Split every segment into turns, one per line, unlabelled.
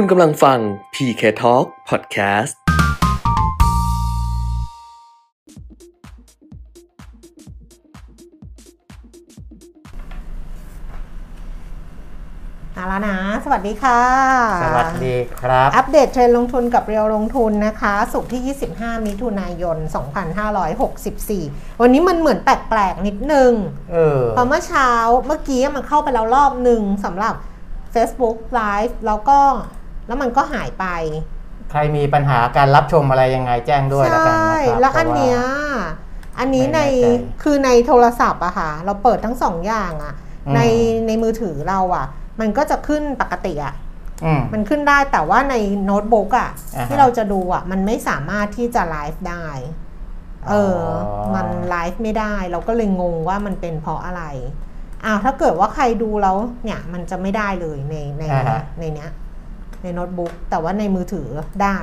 คุณกำลังฟัง PK Talk Podcast
เอาละนะ สวัสดีค่ะ
สวัสดีครับ
อัปเดตเทรนด์ลงทุนกับเรียวลงทุนนะคะ สุกร์ที่ 25 มิถุนายน 2564 วันนี้มันเหมือนแปลกๆ นิดนึง
เออ
เพราะเมื่อเช้าเมื่อกี้มันเข้าไปแล้วรอบหนึ่งสำหรับ Facebook Live แล้วก็ แล้วมันก็หายไป
ใครมีปัญหาการรับชมอะไรยังไงแจ้งด้วยแล้วกัน
ใช่
นะครับ
แล้วอัน
พราะา
เนี้ยอันนี้ใน
ไม่แน่ใจ
คือในโทรศัพท์อะค่ะ เราเปิดทั้งสองอย่างอะ
อืม
ในในมือถือเราอะมันก็จะขึ้นปกติอะ
อืม
มันขึ้นได้แต่ว่าในโน้ตบุ๊กอะ
อ่าฮะ
ที่เราจะดูอะมันไม่สามารถที่จะไลฟ์ได้เอออ
อ
มันไลฟ์ไม่ได้ เราก็เลยงงว่ามันเป็นเพราะอะไรอ้าวถ้าเกิดว่าใครดูแล้วเนี่ย มันจะไม่ได้เลยในใน
อ่าฮะ
ในเนี้ย ในโน้ตบุ๊กแต่ว่าในมือถือได้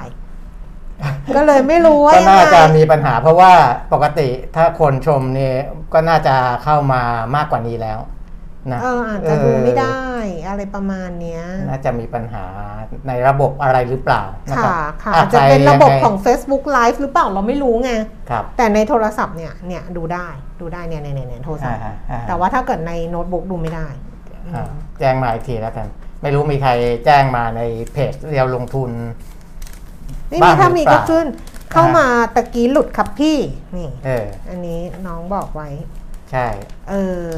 ก็เลยไม่รู้ว่า
ก็
ยัง
น่าจะ
ไง
มีปัญหาเพราะว่าปกติถ้าคนชมเนี่ยก็น่าจะเข้ามามากกว่านี้แล้วนะ
เอออาจจะดูไม่ได้อะไรประมาณเนี้ย
น่าจะมีปัญหาในระบบอะไรหรือเปล่านะครั
ค่ะ
บ
ค่ะ
อ่
อาจจะเป็น
ใค
ระบบ
ยังไง
ของ Facebook Live หรือเปล่าเราไม่รู้ไง
ครับ
แต่ในโทรศัพท์เนี่ยเนี่ยดูได้ดูได้เนี่ยเนี่ยเนี่ยโทรศัพ
อ่า
ท์
ฮะอ่าฮะ
แต่ว่าถ้าเกิดในโน้ตบุ๊กดูไม่ได้
อ่าแจ้งมาอีกทีแล้วกัน ไม่รู้มีใครแจ้งมาในเพจเรียวลงทุน
นี่
บ้า
มี
ง
ถ้ามี
หรือเป
ก็
ล่า
ขึ้น เข้ามาตะกี้หลุดครับพี่นี่
เออ
อันนี้น้องบอกไว้
ใช่
เออ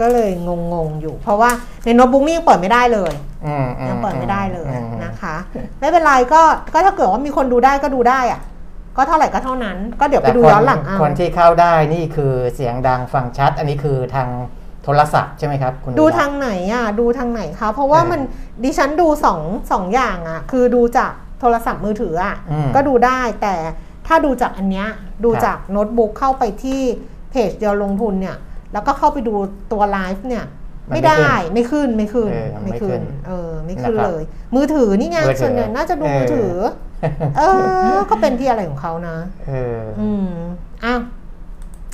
ก็เลยงงๆอยู่ เพราะว่าในโน้ตบุ๊กนี่ยังเปิดไม่ได้เลย
อืมอืม
ยังเปิดไม่ได้เลย
อืม
นะคะ ไม่เป็นไรก็ก็ถ้าเกิดว่ามีคนดูได้ก็ดูได้อะก็เท่าไหร่ก็เท่านั้น ก็เดี๋ยวไป
แต่
ดู
คน
ย้อนหลังเอา
คนที่เข้าได้นี่คือเสียงดังฟังชัด อันนี้คือทาง โทรศัพท์ใช่ไหมครับคุณ
ดู
วิระ
ทางไหนอะดูทางไหนคะเพราะว่า
เออ
มันดิฉันดูสองสองอย่างอะ คือดูจากโทรศัพท์มือถืออะ
อืม
ก็ดูได้แต่ถ้าดูจากอันเนี้ยดู
ครับ
จากโน้ตบุ๊กเข้าไปที่เพจเดียวลงทุนเนี่ย แล้วก็เข้าไปดูตัวไลฟ์เนี่ย
มัน
ไม่
ไม่
ได้ไม่ขึ้นไม่ขึ้น
เออไม่ขึ้น
เออไม่ขึ้น
นะครับ
เลย มือถือนี่ไง
มือถือ
ส่วนใหญ่น่าจะดู
เออ
มือถือ เออก็เป็นที่อะไรของเขานะ
เออ
อืมอ้าว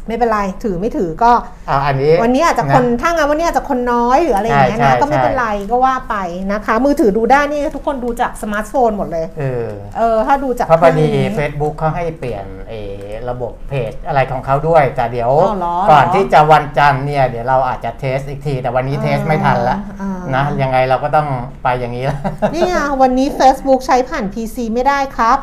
ไม่เป็นไรถือไม่ถือก็
อ่าอันนี้
วันนี้อาจจะคน
นะ
ถ้างานวันนี้อาจจะคนน้อยหรืออะไรอย่างเงี้ย
ใช่
นะ
ใช่
ก็ไม่เป็น
ใช่
ไรก็ว่าไปนะคะ มือถือดูได้นี่ทุกคนดูจากสมาร์ทโฟนหมดเลย
เออ
เออถ้าดูจาก
เพราะพอดี
เครื่องนี้
Facebook เขาให้เปลี่ยนเออระบบเพจอะไรของเขาด้วย แต่เดี๋ยว
อ๋อเหรอ
ก่อน
เหรอ
ที่จะวันจันทร์เนี่ยเดี๋ยวเราอาจจะเทสอีกที แต่วันนี้เทสไม่ทันละ
เออ
นะยังไงเราก็ต้องไปอย่างนี้ละ
นี่ไงวันนี้ Facebook ใช้ผ่าน PC ไม่ได้ครับ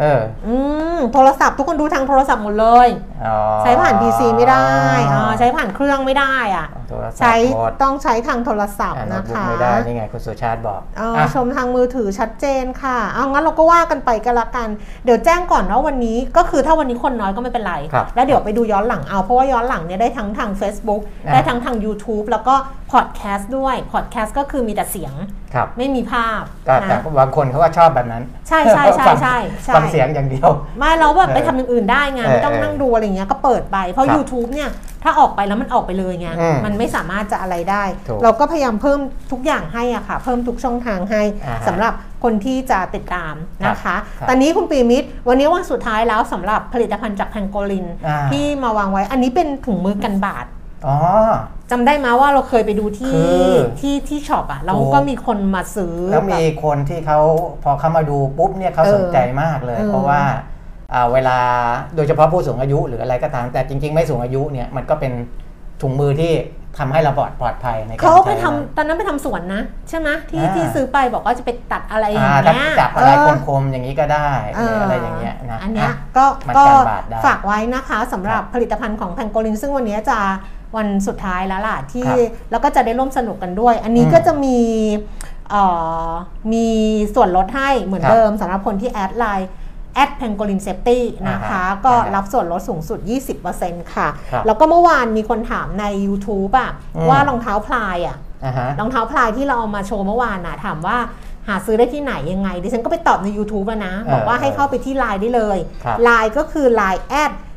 เออ
อืมโทรศัพท์ทุกคนดูทางโทรศัพท์หมดเลย
อ๋อ
ใช้ผ่าน PC ไม่ได้อ่าใช้ผ่านเครื่องไม่ได้อะ
โทรศัพท์
ใช้
หมด
ต้องใช้ทางโทรศัพท์
อ่าโน้
นะ
ตบุ๊ก
คะ
ไม่ได้นี่ไงคุณสุชาติบอก
เออ
อะ
ชมทางมือถือชัดเจนค่ะเอางั้นเราก็ว่ากันไปกันละกัน เดี๋ยวแจ้งก่อนว่าวันนี้ก็คือถ้าวันนี้คนน้อยก็ไม่เป็นไร
ครับ
แล้วเดี๋ยวไปดูย้อนหลังเอาเพราะว่าย้อนหลังเนี่ยได้ทั้งทาง Facebook
อ่า
ได้ทั้งทาง YouTube แล้วก็พอดแคสต์ด้วยพอดแคสต์ก็คือมีแต่เสียง
ครับ
ไม่มีภาพ
ก็แต่
นะ
บางคนเขาก็ชอบแบบนั้น
ใช่ใช่ใช่
ฟัง
ใช่ใช่
ฟังเสียงอย่างเดียว
ไม่เราแบบไป
เออ
ทำอย่างอื่นได้ไง
เออ
ไม่ต้อง
เออ
นั่งดูอะไรอย่างเงี้ยก็เปิดไป เพราะ
ครับ
YouTube เนี่ยถ้าออกไปแล้วมันออกไปเลยไง
อืม
มันไม่สามารถจะอะไรได้
ถูก
เราก็พยายามเพิ่มทุกอย่างให้อะค่ะ เพิ่มทุกช่องทางให้
อ่าฮะ
สำหรับคนที่จะติดตามนะคะ
ครับ
ตอนนี้คุณปีมิตร วันนี้วันสุดท้ายแล้วสำหรับผลิตภัณฑ์จากแพงโกลิน
อ่า
ที่มาวางไว้ อันนี้เป็นถุงมือกันบาด
อ๋อ
จำได้ไหมว่าเราเคยไปดูที่
คือ
ที่ที่ช็อปอะแล้ว
โอ้
ก็มีคนมาซื้อ
แล้วมี
บบ
คนที่เขาพอเขามาดูปุ๊บเนี่ยเขา
เออ
สนใจมากเลย
เออ
เพราะว่าอ่าเวลาโดยเฉพาะผู้สูงอายุหรืออะไรก็ตามแต่จริง ๆ ไม่สูงอายุเนี่ยมันก็เป็นถุงมือที่ทำให้เราปลอดปลอดภัยในการ
เขาไป
ใช้
ทำตอนนั้นไปทำสวนนะ ใช่ไหมที่
อ่า
ที่ซื้อไปบอกว่าจะไปตัดอะไรอย่าง
อ่าถ้า
เงี้ย
จับอะไร
เออ
คมๆอย่างนี้ก็ได้
เออ
อะไรอย่างเงี้ยนะ
อันเนี้ย
อะ
ก็
มัน
ก็
กันบาดได้
ฝากไว้นะคะสำหรับผลิตภัณฑ์ของ Pangolin ซึ่งวันนี้จะ วันสุดท้ายแล้วล่ะที่
ครับ
แล้วก็จะได้ร่วมสนุกกันด้วย อันนี้
อืม
ก็จะมีเอ่อมีส่วนลดให้เหมือน
ครับ
เดิมสำหรับคนที่ add LINE add Pangolin Safetyนะคะ
อ่าฮะ
ก็
อ่าฮะ
รับส่วนลดสูงสุด 20%ค่ะ
ครับ
แล้วก็เมื่อวานมีคนถามใน YouTube อะ
อืม
ว่ารองเท้าพลายอะ
อ่าฮะ
รองเท้าพลายที่เราเอามาโชว์เมื่อวานน่ะถามว่าหาซื้อได้ที่ไหนยังไง ดิฉันก็ไปตอบใน YouTube แล้วนะ
เออ
บอกว่าให้เข้าไปที่ไลน์ได้เลย
ครับ
ไลน์ก็คือ Line at ply p l y dot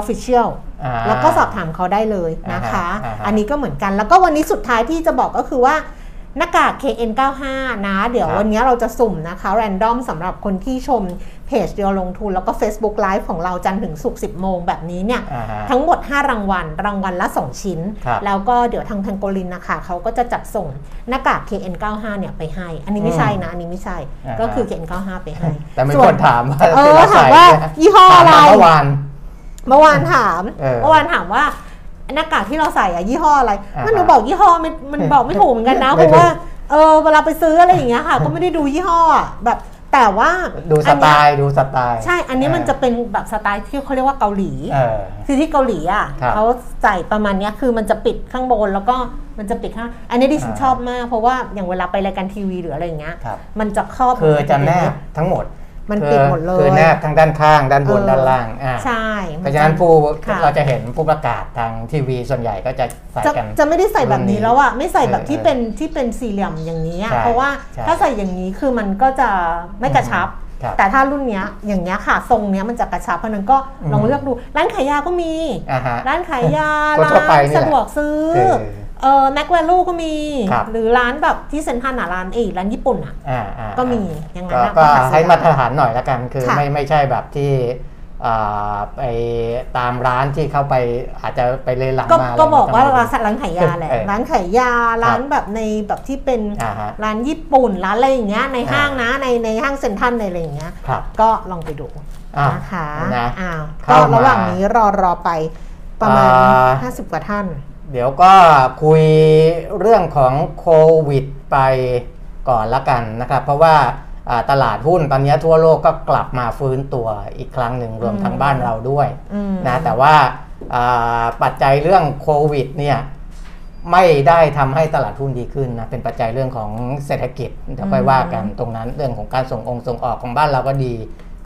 official
อ่า
แล้วก็สอบถามเขาได้เลยนะคะ
อ่าฮะอ่าฮะ
อันนี้ก็เหมือนกัน แล้วก็วันนี้สุดท้ายที่จะบอกก็คือว่า หน้ากาก KN95 นะ เดี๋ยว
ครับ
วันนี้เราจะสุ่มนะคะ แรนดอมสำหรับคนที่ชมเพจเดียวลงทุน แล้วก็ Facebook Live ของเราจันทร์ถึงศุกร์10 โมงแบบนี้เนี่ย
อ่าฮะ
ทั้งหมด 5 รางวัล รางวัลละ 2 ชิ้น
ครับ
แล้วก็เดี๋ยวทางแพงโกลินนะคะเขาก็จะจัดส่งหน้ากาก KN95 เนี่ยไปให้ อันนี้ไม่ใช่นะ อันนี้ไม่ใช่
อ่าฮะ
ก็คือ KN95 ไปให้
แต่มี
ส่
ค
วน
นถามว่า
เออ
ที่เร
ถาม
ใส่
ว่า
เนี่ย
ยี่ห้ออะไร
ถามมาเมื่อวาน
เมื่อวานถาม
เออ
เมื่อวานถามว่า หน้ากากที่เราใส่อะยี่ห้ออะไร
อ่าฮะ
มันหนูบอกยี่ห้อมันมันบอกไม่ถูกเหมือนกันนะ
ไม่
เพ
ถูก
ราะว่าเออเวลาไปซื้ออะไรอย่างเงี้ยค่ะ ก็ไม่ได้ดูยี่ห้ออะแบบแต่ว่า
ดูส
อัน
ไต
เนี้ย
ล์ดูสไตล์
ใช่ อันนี้มันจะเป็นแบบสไตล์ที่เขาเรียกว่าเกาหลี
เออ
คือที่เกาหลีอะ
ครับ
เขาใส่ประมาณเนี้ยคือมันจะปิดข้างบนแล้วก็มันจะปิดข้าง อันนี้ดิฉัน
อ่า
ชอบมากเพราะว่าอย่างเวลาไปรายการทีวีหรืออะไรอย่างเงี้ย
ครับ
มันจะครอบ
คือจะแนบทั้งหมด
มัน
คือ
ปิดหมดเลย
คือแนบทั้งด้านข้าง ด้านบน
เออ
ด้านล่างอ่า
ใช่
เพราะฉะนั้นผู้
ค่ะ
เราจะเห็นผู้ประกาศทางทีวีส่วนใหญ่ก็จะใส่
จะ
กัน
จะไม่ได้ใส่แบบนี้แล้วอะไม่ใส่แบบ
เออ
ที่เป็นที่เป็นสี่เหลี่ยมอย่างนี้อะ
ใช่
เพราะว่า
ใช่
ถ้าใส่อย่างนี้คือมันก็จะไม่กระชับ
ครับ
แต่ถ้ารุ่นเนี้ยอย่างเงี้ยค่ะทรงเนี้ยมันจะกระชับเพราะฉะนั้นก็
อืม
ลองเลือกดู ร้านขายยาก็มี
อ่าฮะ
ร้านขายยา
ก็
ร้า
ทั่วไป
น
นี่แหละ
สะดวกซื้อ
เออ
เออแม็กแวลูก็มี
ครับ
หรือร้านแบบที่เซ็นทรัลอะร้านเอยร้านญี่ปุ่นอะ
อ่าอ่า
ก็มีอย่างนั้น
ก็
นะ
ก็
หาซื้อ
ให้มาตรฐานหน่อยละกัน คือ
ค่ะ
ไม่ไม่ใช่แบบที่อ่าไปตามร้านที่เข้าไปอาจจะไปเลยหลัง
ก็
มา
ก็บอกว่าะ
ไร
ร้านร้านขายยาแหละ
เออ
ร้านขายยาร้านแบบในแบบที่เป็น
อ่าฮะ
ร้านญี่ปุ่นร้านอะไรอย่างเงี้ยในห้าง
อ่า
นะในในห้างเซ็นทรัลในอะไรอย่างเงี้ย
ครับ
ก็ลองไปดู
อะ
นะคะ
นะ
อ้าว
เข้า
ก็
มา
ระหว่างนี้รอรอไปประมาณ
อ่า
50 กว่าท่าน
เดี๋ยวก็คุยเรื่องของโควิดไปก่อนละกันนะครับ เพราะว่าอ่าตลาดหุ้นตอนนี้ทั่วโลกก็กลับมาฟื้นตัวอีกครั้งหนึ่งรวมทั้งบ้านเราด้วย
อืม
นะแต่ว่าอ่าปัจจัยเรื่องโควิดเนี่ยไม่ได้ทำให้ตลาดหุ้นดีขึ้นนะเป็นปัจจัยเรื่องของเศรษฐกิจเดี๋ยวค่อยว่ากันตรงนั้นเรื่องของการส่งองค์ส่งออกของบ้านเราก็ดี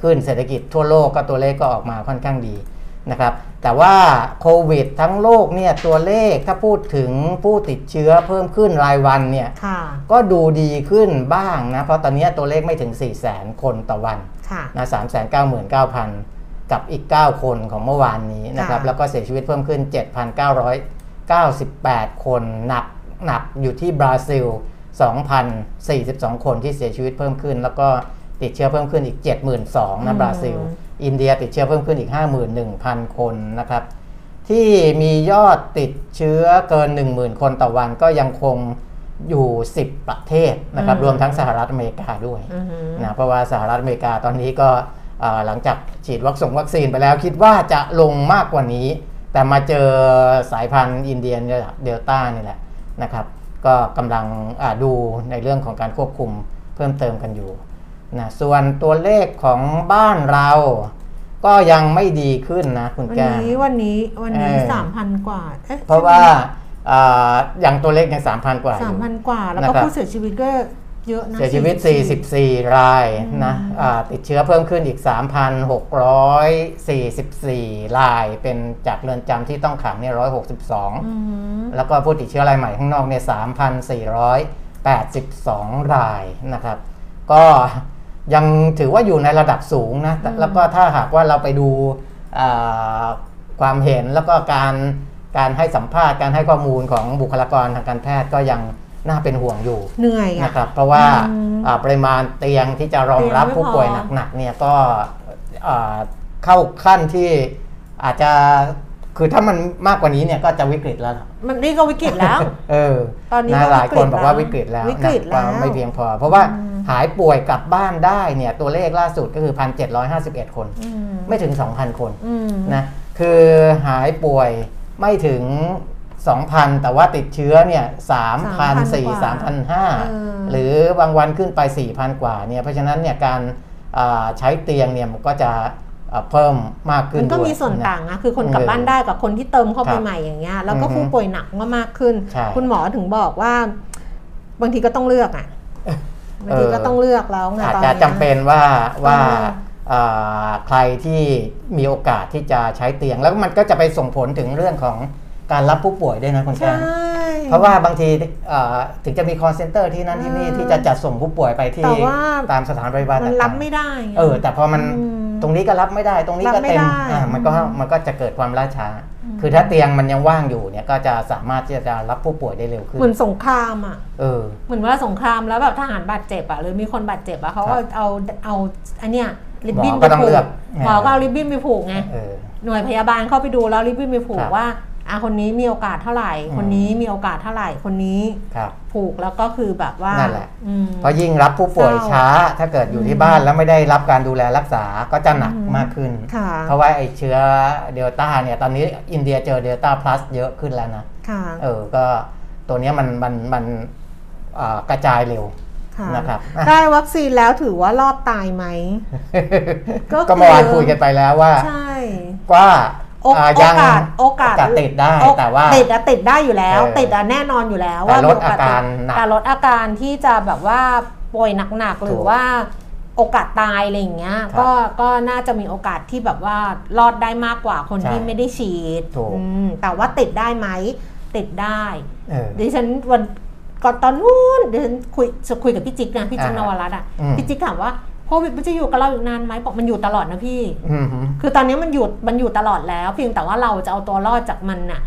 ขึ้นเศรษฐกิจทั่วโลกก็ตัวเลขก็ออกมาค่อนข้างดี นะครับแต่ว่าโควิดทั้งโลกเนี่ยตัวเลขถ้าพูดถึงผู้ติดเชื้อเพิ่มขึ้นรายวันเนี่ย
ค่ะ
ก็ดูดีขึ้นบ้างนะ เพราะตอนนี้ตัวเลขไม่ถึง 4 0 0 0 0 0 คนต่อวัน
ค่ะ
นะ3 9 9 0 0 0 กับอีก 9 คนของเมื่อวานนี้นะครับ
ค่ะ
แล้วก็เสียชีวิตเพิ่มขึ้น 7,998 คนหนักหนักอยู่ที่บราซิล 2,042 คนที่เสียชีวิตเพิ่มขึ้น แล้วก็ติดเชื้อเพิ่มขึ้นอีก 72,000นะบราซิล อินเดียติดเชื้อเพิ่มขึ้นอีก 51,000 คนนะครับ ที่มียอดติดเชื้อเกิน 10,000 คนต่อวันก็ยังคงอยู่ 10 ประเทศนะครับ
อืม
รวมทั้งสหรัฐอเมริกาด้วย
อือหือ
นะเพราะว่าสหรัฐอเมริกาตอนนี้ก็เอ่อหลังจากฉีดวัคซงวัคซีนไปแล้วคิดว่าจะลงมากกว่านี้ แต่มาเจอสายพันธุ์อินเดียเนี่ยเดลต้านี่แหละนะครับ ก็กำลังอ่าดูในเรื่องของการควบคุมเพิ่มเติมกันอยู่ นะส่วนตัวเลขของบ้านเรา ก็ยังไม่ดีขึ้นนะคุณ
วัน
แก้ว
นี้วันนี้วันนี้
เออ
สามพันกว่าอ๊
เพราะว่าอ่าอย่างตัวเลขยัง3,000กว่าอ
สาม
ยู่
พันกว่า แล้ว
นะ
ก็
ครับ
ผู้เสียชีวิตก็เยอะนะ
เสียชีวิต
44
44 รายนะอ่าติดเชื้อเพิ่มขึ้นอีก 3,644 ราย เป็นจากเรือนจำที่ต้องขังเนี่ย
อื
162
อหือ
แล้วก็ผู้ติดเชื้อรายใหม่ข้างนอกเนี่ย3,482 รายนะครับ ก็ ยังถือว่าอยู่ในระดับสูงนะแต่แล้วก็ถ้าหากว่าเราไปดูอ่าความเห็นแล้วก็การการให้สัมภาษณ์การให้ข้อมูลของบุคลากรทางการแพทย์ก็ยังน่าเป็นห่วงอยู่
เหนื่อยอะ
นะครับ เพราะว่า
อืม
อ่าปริมาณเตียงที่จะรองรับ
เตียงไม่
ผู้ป่วย
พอ
หนักๆเนี่ยก็อ่าเข้าขั้นที่อาจจะคือถ้ามันมากกว่านี้เนี่ยก็จะวิกฤตแล้ว
มันนี่ก็วิกฤตแล้ว
เออ
ตอนนี้
นะ
ก็
หลายคน
วิกฤต
บอกว่า
แล้ว
วิกฤตแล้ว
วิกฤต
นะ
แล้ว
ไม่เพียงพอ เพราะว่า
อืม
หายป่วยกลับบ้านได้เนี่ยตัวเลขล่าสุดก็คือ 1,751 คน
อืม
ไม่ถึง 2,000 คน
อืม
นะคือหายป่วยไม่ถึง 2,000 แต่ว่าติดเชื้อเนี่ย3,000 4 3,500หรือบางวันขึ้นไป 4,000 กว่าเนี่ยเพราะฉะนั้นเนี่ยการอ่าใช้เตียงเนี่ยมันก็จะอ่าเพิ่มมากขึ้น
มันก็
ด้วย
มีส่วน
นะ
ต่างนะคือคนกลับ
เออ
บ้านได้กับคนที่เติมเข้าไปใหม่ครับอย่างเงี้ยแล้วก็
อือฮึ
ผู้ป่วยหนักก็มากขึ้น
ใช่
คุณหมอถึงบอกว่า บางทีก็ต้องเลือกอะ บางทีก็ต้องเลือกแล้วไง
อาจ
ตอน
จะ
เนี้ย
จำเป็นว่าว่า
เออ
อ่าใครที่มีโอกาสที่จะใช้เตียง แล้วมันก็จะไปส่งผลถึงเรื่องของการรับผู้ป่วยด้วยนะคุณแก้
ใช่
วเพราะว่าบางทีอ่าถึงจะมี call center ที่นั่นที่นี่
เออ
ที่จะจัดส่งผู้ป่วยไปที่
แต่ว่า
ตามสถานบริการ
มัน
ต่างๆ
รับไม่ได้ไง
เออ แต่พอมัน
อืม
ตรงนี้ก็รับไม่ได้ ตรงนี้
รั
ก็
บไม่
เต็ม
ได้
อ่ามันก็มันก็จะเกิดความล่าช้า
อ
คือถ้าเตียงมันยังว่างอยู่เนี่ยก็จะสามารถที่จะรับผู้ป่วยได้เร็วขึ้น
เหมือนสงครามอะ
เออ
เหมือนว่าสงครามแล้วแบบทหารบาดเจ็บอะหรือมีคนบาดเจ็บอะเขา
ครั
เอา
บ
เอาเอาอันเนี้ยริบบิ้น
หมอ
ไป
ก็ต้อง
ผู
เลื
ก
อก
หมอก็เอาริบบิ้นไปผูกไง
เออ
หน่วยพยาบาลเข้าไปดูแล้วริบบิ้นไปผู
ค
ก
รับ
ว่า อะคนนี้มีโอกาสเท่าไหร่
อืม
คนนี้มีโอกาสเท่าไหร่คนนี้
ครับ
ผูกแล้วก็คือแบบว่า
นั่นแหละ
อืม
เพราะยิ่งรับผู้ป่วย
เศร้า
ช้า ถ้าเกิดอยู่
อื
ที่
ม
บ้านแล้วไม่ได้รับการดูแลรักษาก็จะหนัก
อืม
มากขึ้น
ค่ะ
เพราะว่าไอ้เชื้อเดลต้าเนี่ยตอนนี้อินเดียเจอเดลต้าพลัสเยอะขึ้นแล้วนะ
ค่ะ
เออก็ตัวเนี้ยมันมันมันอ่ากระจายเร็ว
ค่ะ
นะครับอะ
ได้วัคซีนแล้วถือว่ารอดตายไหมก็คือ
ก็เมื่อวานคุยกันไปแล้วว่า
ใช่
ว่า
โอ
อ่า
โอ
ยัง
กาสโอกาส
ติดได้
โอ
แต่ว่า
ติดอะติดได้อยู่แล้ว
เออ
ติดอะแน่นอนอยู่แล้ว
แต่
ว่า
ลด
มีโส
อาการ
ติด
หนัก
แต่ลดอาการที่จะแบบว่าป่วยหนักๆหรือ
ถูก
ว่าโอกาสตายอะไรอย่างเงี้ย
ครับ
ก็ก็น่าจะมีโอกาสที่แบบว่ารอดได้มากกว่าคน
ใช่
ที่ไม่ได้ฉีด
ถูก
อืมแต่ว่าติดได้ไหมติดได้
เออ
ดิฉันวันก่อนตอนนู้นดิฉันคุยจะคุยกับพี่จิ๊กนะพี่จิ๊กน
อ่าฮะ
วรัตน์อะ
อืม
พี่จิ๊กถามว่า โควิดมันจะอยู่กับเราอีกนานไหมบอกมันอยู่ตลอดนะพี่
อืมฮึ
คือตอนนี้มันอยู่มันอยู่ตลอดแล้ว เพียงแต่ว่าเราจะเอาตัวรอดจากมันน่ะ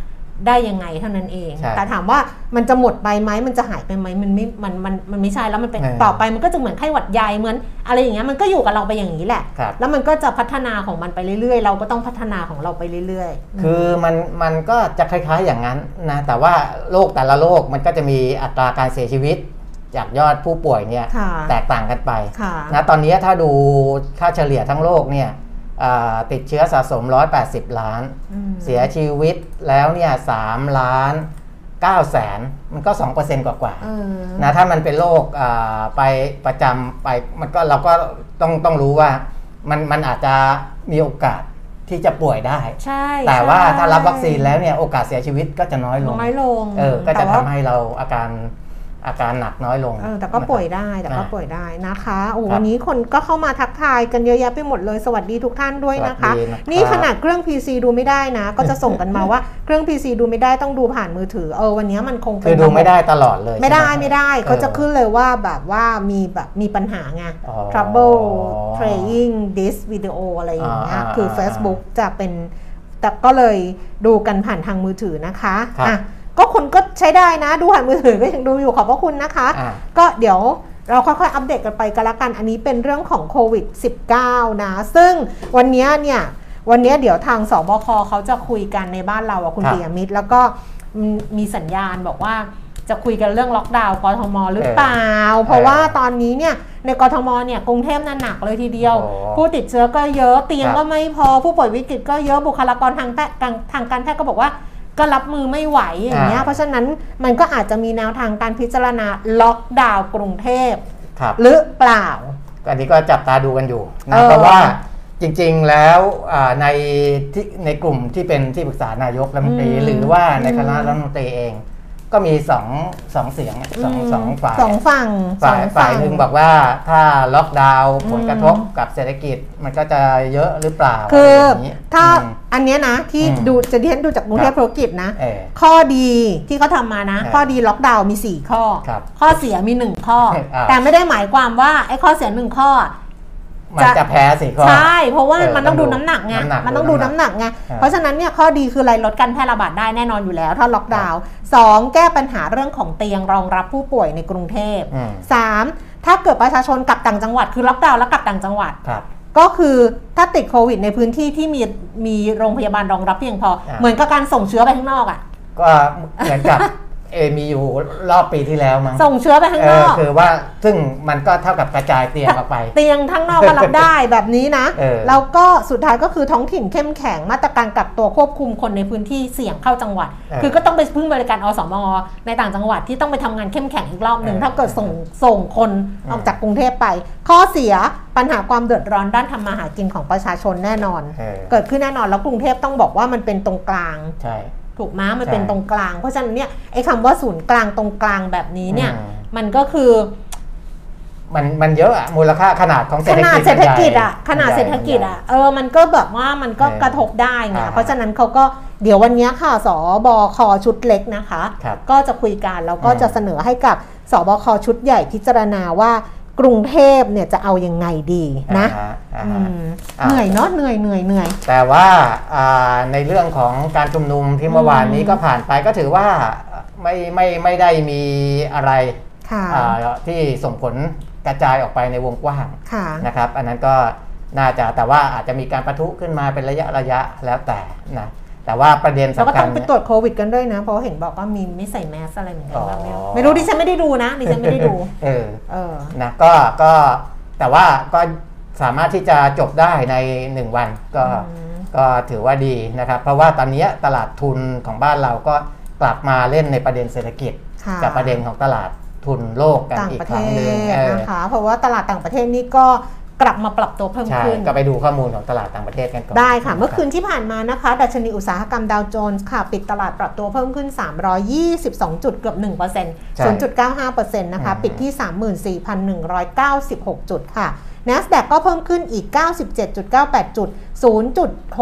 ได้ยังไงเท่านั้นเอง
ใช่
แต่ถามว่ามันจะหมดไปไหมมันจะหายไปไหมมันไม่มันมันมันไม่ใช่แล้วมันเป็น
เออ
ต่อไปมันก็จะเหมือนไข้หวัดใหญ่เหมือนอะไรอย่างเงี้ยมันก็อยู่กับเราไปอย่างนี้แหละ
ครับ
แล้วมันก็จะพัฒนาของมันไปเรื่อยๆ เราก็ต้องพัฒนาของเราไปเรื่อยๆ
คือมันมันก็จะคล้ายๆอย่างนั้นนะแต่ว่าโรคแต่ละโรคมันก็จะมีอัตราการเสียชีวิต จากยอดผู้ป่วยเนี่ย
ค่ะ
แตกต่างกันไป
ค่ะ
นะตอนนี้ถ้าดูค่าเฉลี่ยทั้งโลกเนี่ยอ่าติดเชื้อสะสม 180 ล้าน
อืม
เสียชีวิตแล้วเนี่ย3ล้าน9แสนมันก็ 2%กว่ากว่าๆ
เออ
นะถ้ามันเป็นโรคอ่าไปประจำไปมันก็เราก็ต้องต้องรู้ว่ามันมันอาจจะมีโอกาสที่จะป่วยได้
ใช่
แต่ว่า
ใช่
ถ้ารับวัคซีนแล้วเนี่ยโอกาสเสียชีวิตก็จะน้อยลง
น้อยลง
เออก็จะ
แต่ว่า
ทำให้เราอาการ อาการหนักน้อยลง
เออแต่ก็ป่วยได้แต่ก็
นะ
ป่วยได้นะคะโอ้
ครับ
วันนี้คนก็เข้ามาทักทายกันเยอะแยะไปหมดเลยสวัสดีทุกท่านด้วยนะคะ
สวัสดีนะครับ
นี่ขนาดเครื่อง PC ดูไม่ได้นะ ก็จะส่งกันมาว่าเครื่อง PC ดูไม่ได้ต้องดูผ่านมือถือเออวันนี้มันคงเป็
คื
น
อดูไม่ได้ตลอดเลย
ไม่ได้
ใช่ห
ไม่ได้
ออ
เขาจะขึ้นเลยว่าแบบว่ามีแบบมีปัญหาไง
อ๋อ
trouble playing this video อะไรอย่างเงี้ย
อ่า
คือ
อ่า
Facebook จะเป็นแต่ก็เลยดูกันผ่านทางมือถือนะคะ
ครับ
อะ ก็คนก็ใช้ได้นะ ดูผ่านมือถือก็ยังดูอยู่ขอบพระคุณนะคะ
อ่า
ก็เดี๋ยวเราค่อยๆ อัปเดตกันไปกันละกัน อันนี้เป็นเรื่องของโควิด -19 นะ ซึ่งวันนี้เนี่ย วันนี้เดี๋ยวทางสบคเขาจะคุยกันในบ้านเราอะคุณ
ครับ
ปิยมิตร แล้วก็มีสัญญาณบอกว่าจะคุยกันเรื่องล็อกดาวน์กทมหรือเปล่า เพราะว่าตอนนี้เนี่ยในกทมเนี่ยกรุงเทพน่ะหนักเลยทีเดียว
โอ้
ผู้ติดเชื้อก็เยอะเตียง
ครับ
ก็ไม่พอผู้ป่วยวิกฤตก็เยอะบุคลากรทางแพทย์ทางทางการแพทย์ก็บอกว่า ก็รับมือไม่ไหวอย่างเงี้ย
อ่า
เพราะฉะนั้นมันก็อาจจะมีแนวทางการพิจารณาล็อกดาวน์กรุงเทพ
ครับ
หรือเปล่า
อันนี้ก็จับตาดูกันอยู่
เอ
นะ
อ
เพราะว่าจริงๆแล้วอ่าในที่ในกลุ่มที่เป็นที่ปรึกษานายกรัฐมนตรี
อืม
หรือว่าในคณะ
อืม
รัฐมนตรีเอง ก็มีสองสองเสียงสองสองฝ่าย
สองฝั่ง
ฝ่าย
สอง
ฝ่ายหนึ่งบอกว่าถ้าล็อกดาวน์
อืม
ผลกระทบกับเศรษฐกิจมันก็จะเยอะหรือเปล่า
คือ
อะไรย่งนี้
ถ้า
อืม
อันเนี้ยนะที่
อืม
ดูจะเรียนดูจากกรุงเทพ
ครับ
ธุรกิจนะ
เออ
ข้อดีที่เขาทำมานะ
เออ
ข้อดีล็อกดาวน์มี 4 ข้อ
ครับ
ข้อเสียมี 1 ข้อ
อ่า
แต่ไม่ได้หมายความว่าไอ้ข้อเสียหนึ่งข้อ
มันจะแพ้สี่ข้อ
ใช่ เพราะว่า
เออ
มันต้องดู
ต้องดู
น้ำหนักไง
น้ำหนัก
มันต้องดูน้ำหนักไง
อ่า
เพราะฉะนั้นเนี่ยข้อดีคืออะไรลดการแพร่ระบาดได้แน่นอนอยู่แล้ว ถ้าล็อกดาวน์สองแก้ปัญหาเรื่องของเตียงรองรับผู้ป่วยในกรุงเทพ
อืม
สามถ้าเกิดประชาชนกลับต่างจังหวัดคือล็อกดาวน์แล้วกลับต่างจังหวัด
ครับ
ก็คือถ้าติดโควิดในพื้นที่ที่มีมีโรงพยาบาลรองรับเพียงพอ
อ่า
เหมือนกับการส่งเชื้อไปข้างนอกอะ
ก็เหมือนกับ เอมีอยู่รอบปีที่แล้วมั้ง
ส่งเชื้อไปข้าง
เอน
อ
อกคือว่าซึ่งมันก็เท่ากับกระจายเตียงออกไป
เตียงข้างนอกก็รับได้แบบนี้นะ
เออ
แล้วก็สุดท้ายก็คือท้องถิ่นเข้มแข็งมาตรการกักตัวควบคุมคนในพื้นที่เสี่ยงเข้าจังหวัด
เออ
คือก็ต้องไปพึ่งบริการอสมในต่างจังหวัดที่ต้องไปทำงานเข้มแข็งอีกรอบหนึ่ง
เออ
ถ้าเกิดส่งส่งคนออกจากกรุงเทพไป ข้อเสียปัญหาความเดือดร้อนด้านทำมาหากินของประชาชนแน่นอน
เออ
เกิดขึ้นแน่นอนแล้วกรุงเทพต้องบอกว่ามันเป็นตรงกลาง
ใช่
ถูกไหมมันเป็น
ใช่
ตรงกลาง เพราะฉะนั้นเนี่ยไอ้คำว่าศูนย์กลางตรงกลางแบบนี้เนี่ย
อืม
มันก็คือ
มันมันเยอะอะมูลค่าขนาดของเศร
ข
ษฐกิจ
นาดเศรษฐกิจอะ
มันใหญ่
ขนาดเศรษฐกิจอะเออมันก็แบบว่ามันก็
เออก
ระทบได้ไง
อ่า
เพราะฉะนั้นเขาก็เดี๋ยววันนี้ค่ะสบคชุดเล็กนะคะ
ครับ
ก็จะคุยกันแล้วก็
อืม
จะเสนอให้กับสบคชุดใหญ่พิจารณาว่า กกรุงเทพเนี่ยจะเอายังไงดีนะ
อ่าฮอ่า
อื
ฮะ
ม
อ่า
เหนื่อยเนาะเหนื่อยเหนื่อยเหนื่อย
แต่ว่าอ่าในเรื่องของการชุมนุมที่เมื่อวานนี้ก็ผ่านไปก็ถือว่าไม่ไม่ไม่ได้มีอะไร
ค่ะ
อ่าที่ส่งผลกระจายออกไปในวงกว้าง
ค่ะ
นะครับ อันนั้นก็น่าจะแต่ว่าอาจจะมีการประทุขึ้นมาเป็นระยะระยะแล้วแต่นะ แต่ว่าประเด็น
แล้วก็
สำคั
ต้
ญ
องไป
เนี่ย
ตรวจโควิดกันด้วยนะ เพราะว่าเห็นบอกว่ามีไม่ใส่แมสอะไรเหมือนกัน
อ๋อ
ว่าไม่รู้ไม่รู้ดิฉันไม่ได้ดูนะดิฉันไม่ได้ดู
เออ
เออ
นะก็ก็แต่ว่าก็สามารถที่จะจบได้ใน1วันก็
อืม
ก็ถือว่าดีนะครับ เพราะว่าตอนนี้ตลาดทุนของบ้านเราก็กลับมาเล่นในประเด็นเศรษฐกิจ
ค่ะ
กับประเด็นของตลาดทุนโลกกัน
ต่าง
อีก
ประ
ค
เท
รั้งหนึ่ง
ศ
เออ
นะคะเพราะว่าตลาดต่างประเทศนี่ก็ กลับมาปรับตัวเพิ่ม
ใช่
ขึ้น
ก็ไปดูข้อมูลของตลาดต่างประเทศกันก่อน
ได้ค่ะ เมื่อคืนที่ผ่านมานะคะ ดัชนีอุตสาหกรรมดาวโจนส์ค่ะ ปิดตลาดปรับตัวเพิ่มขึ้น 322 จุดเกือบ 1% 0.95%นะคะ ปิดที่ 34,196 จุดค่ะ NASDAQ ก็เพิ่มขึ้นอีก 97.98 จุด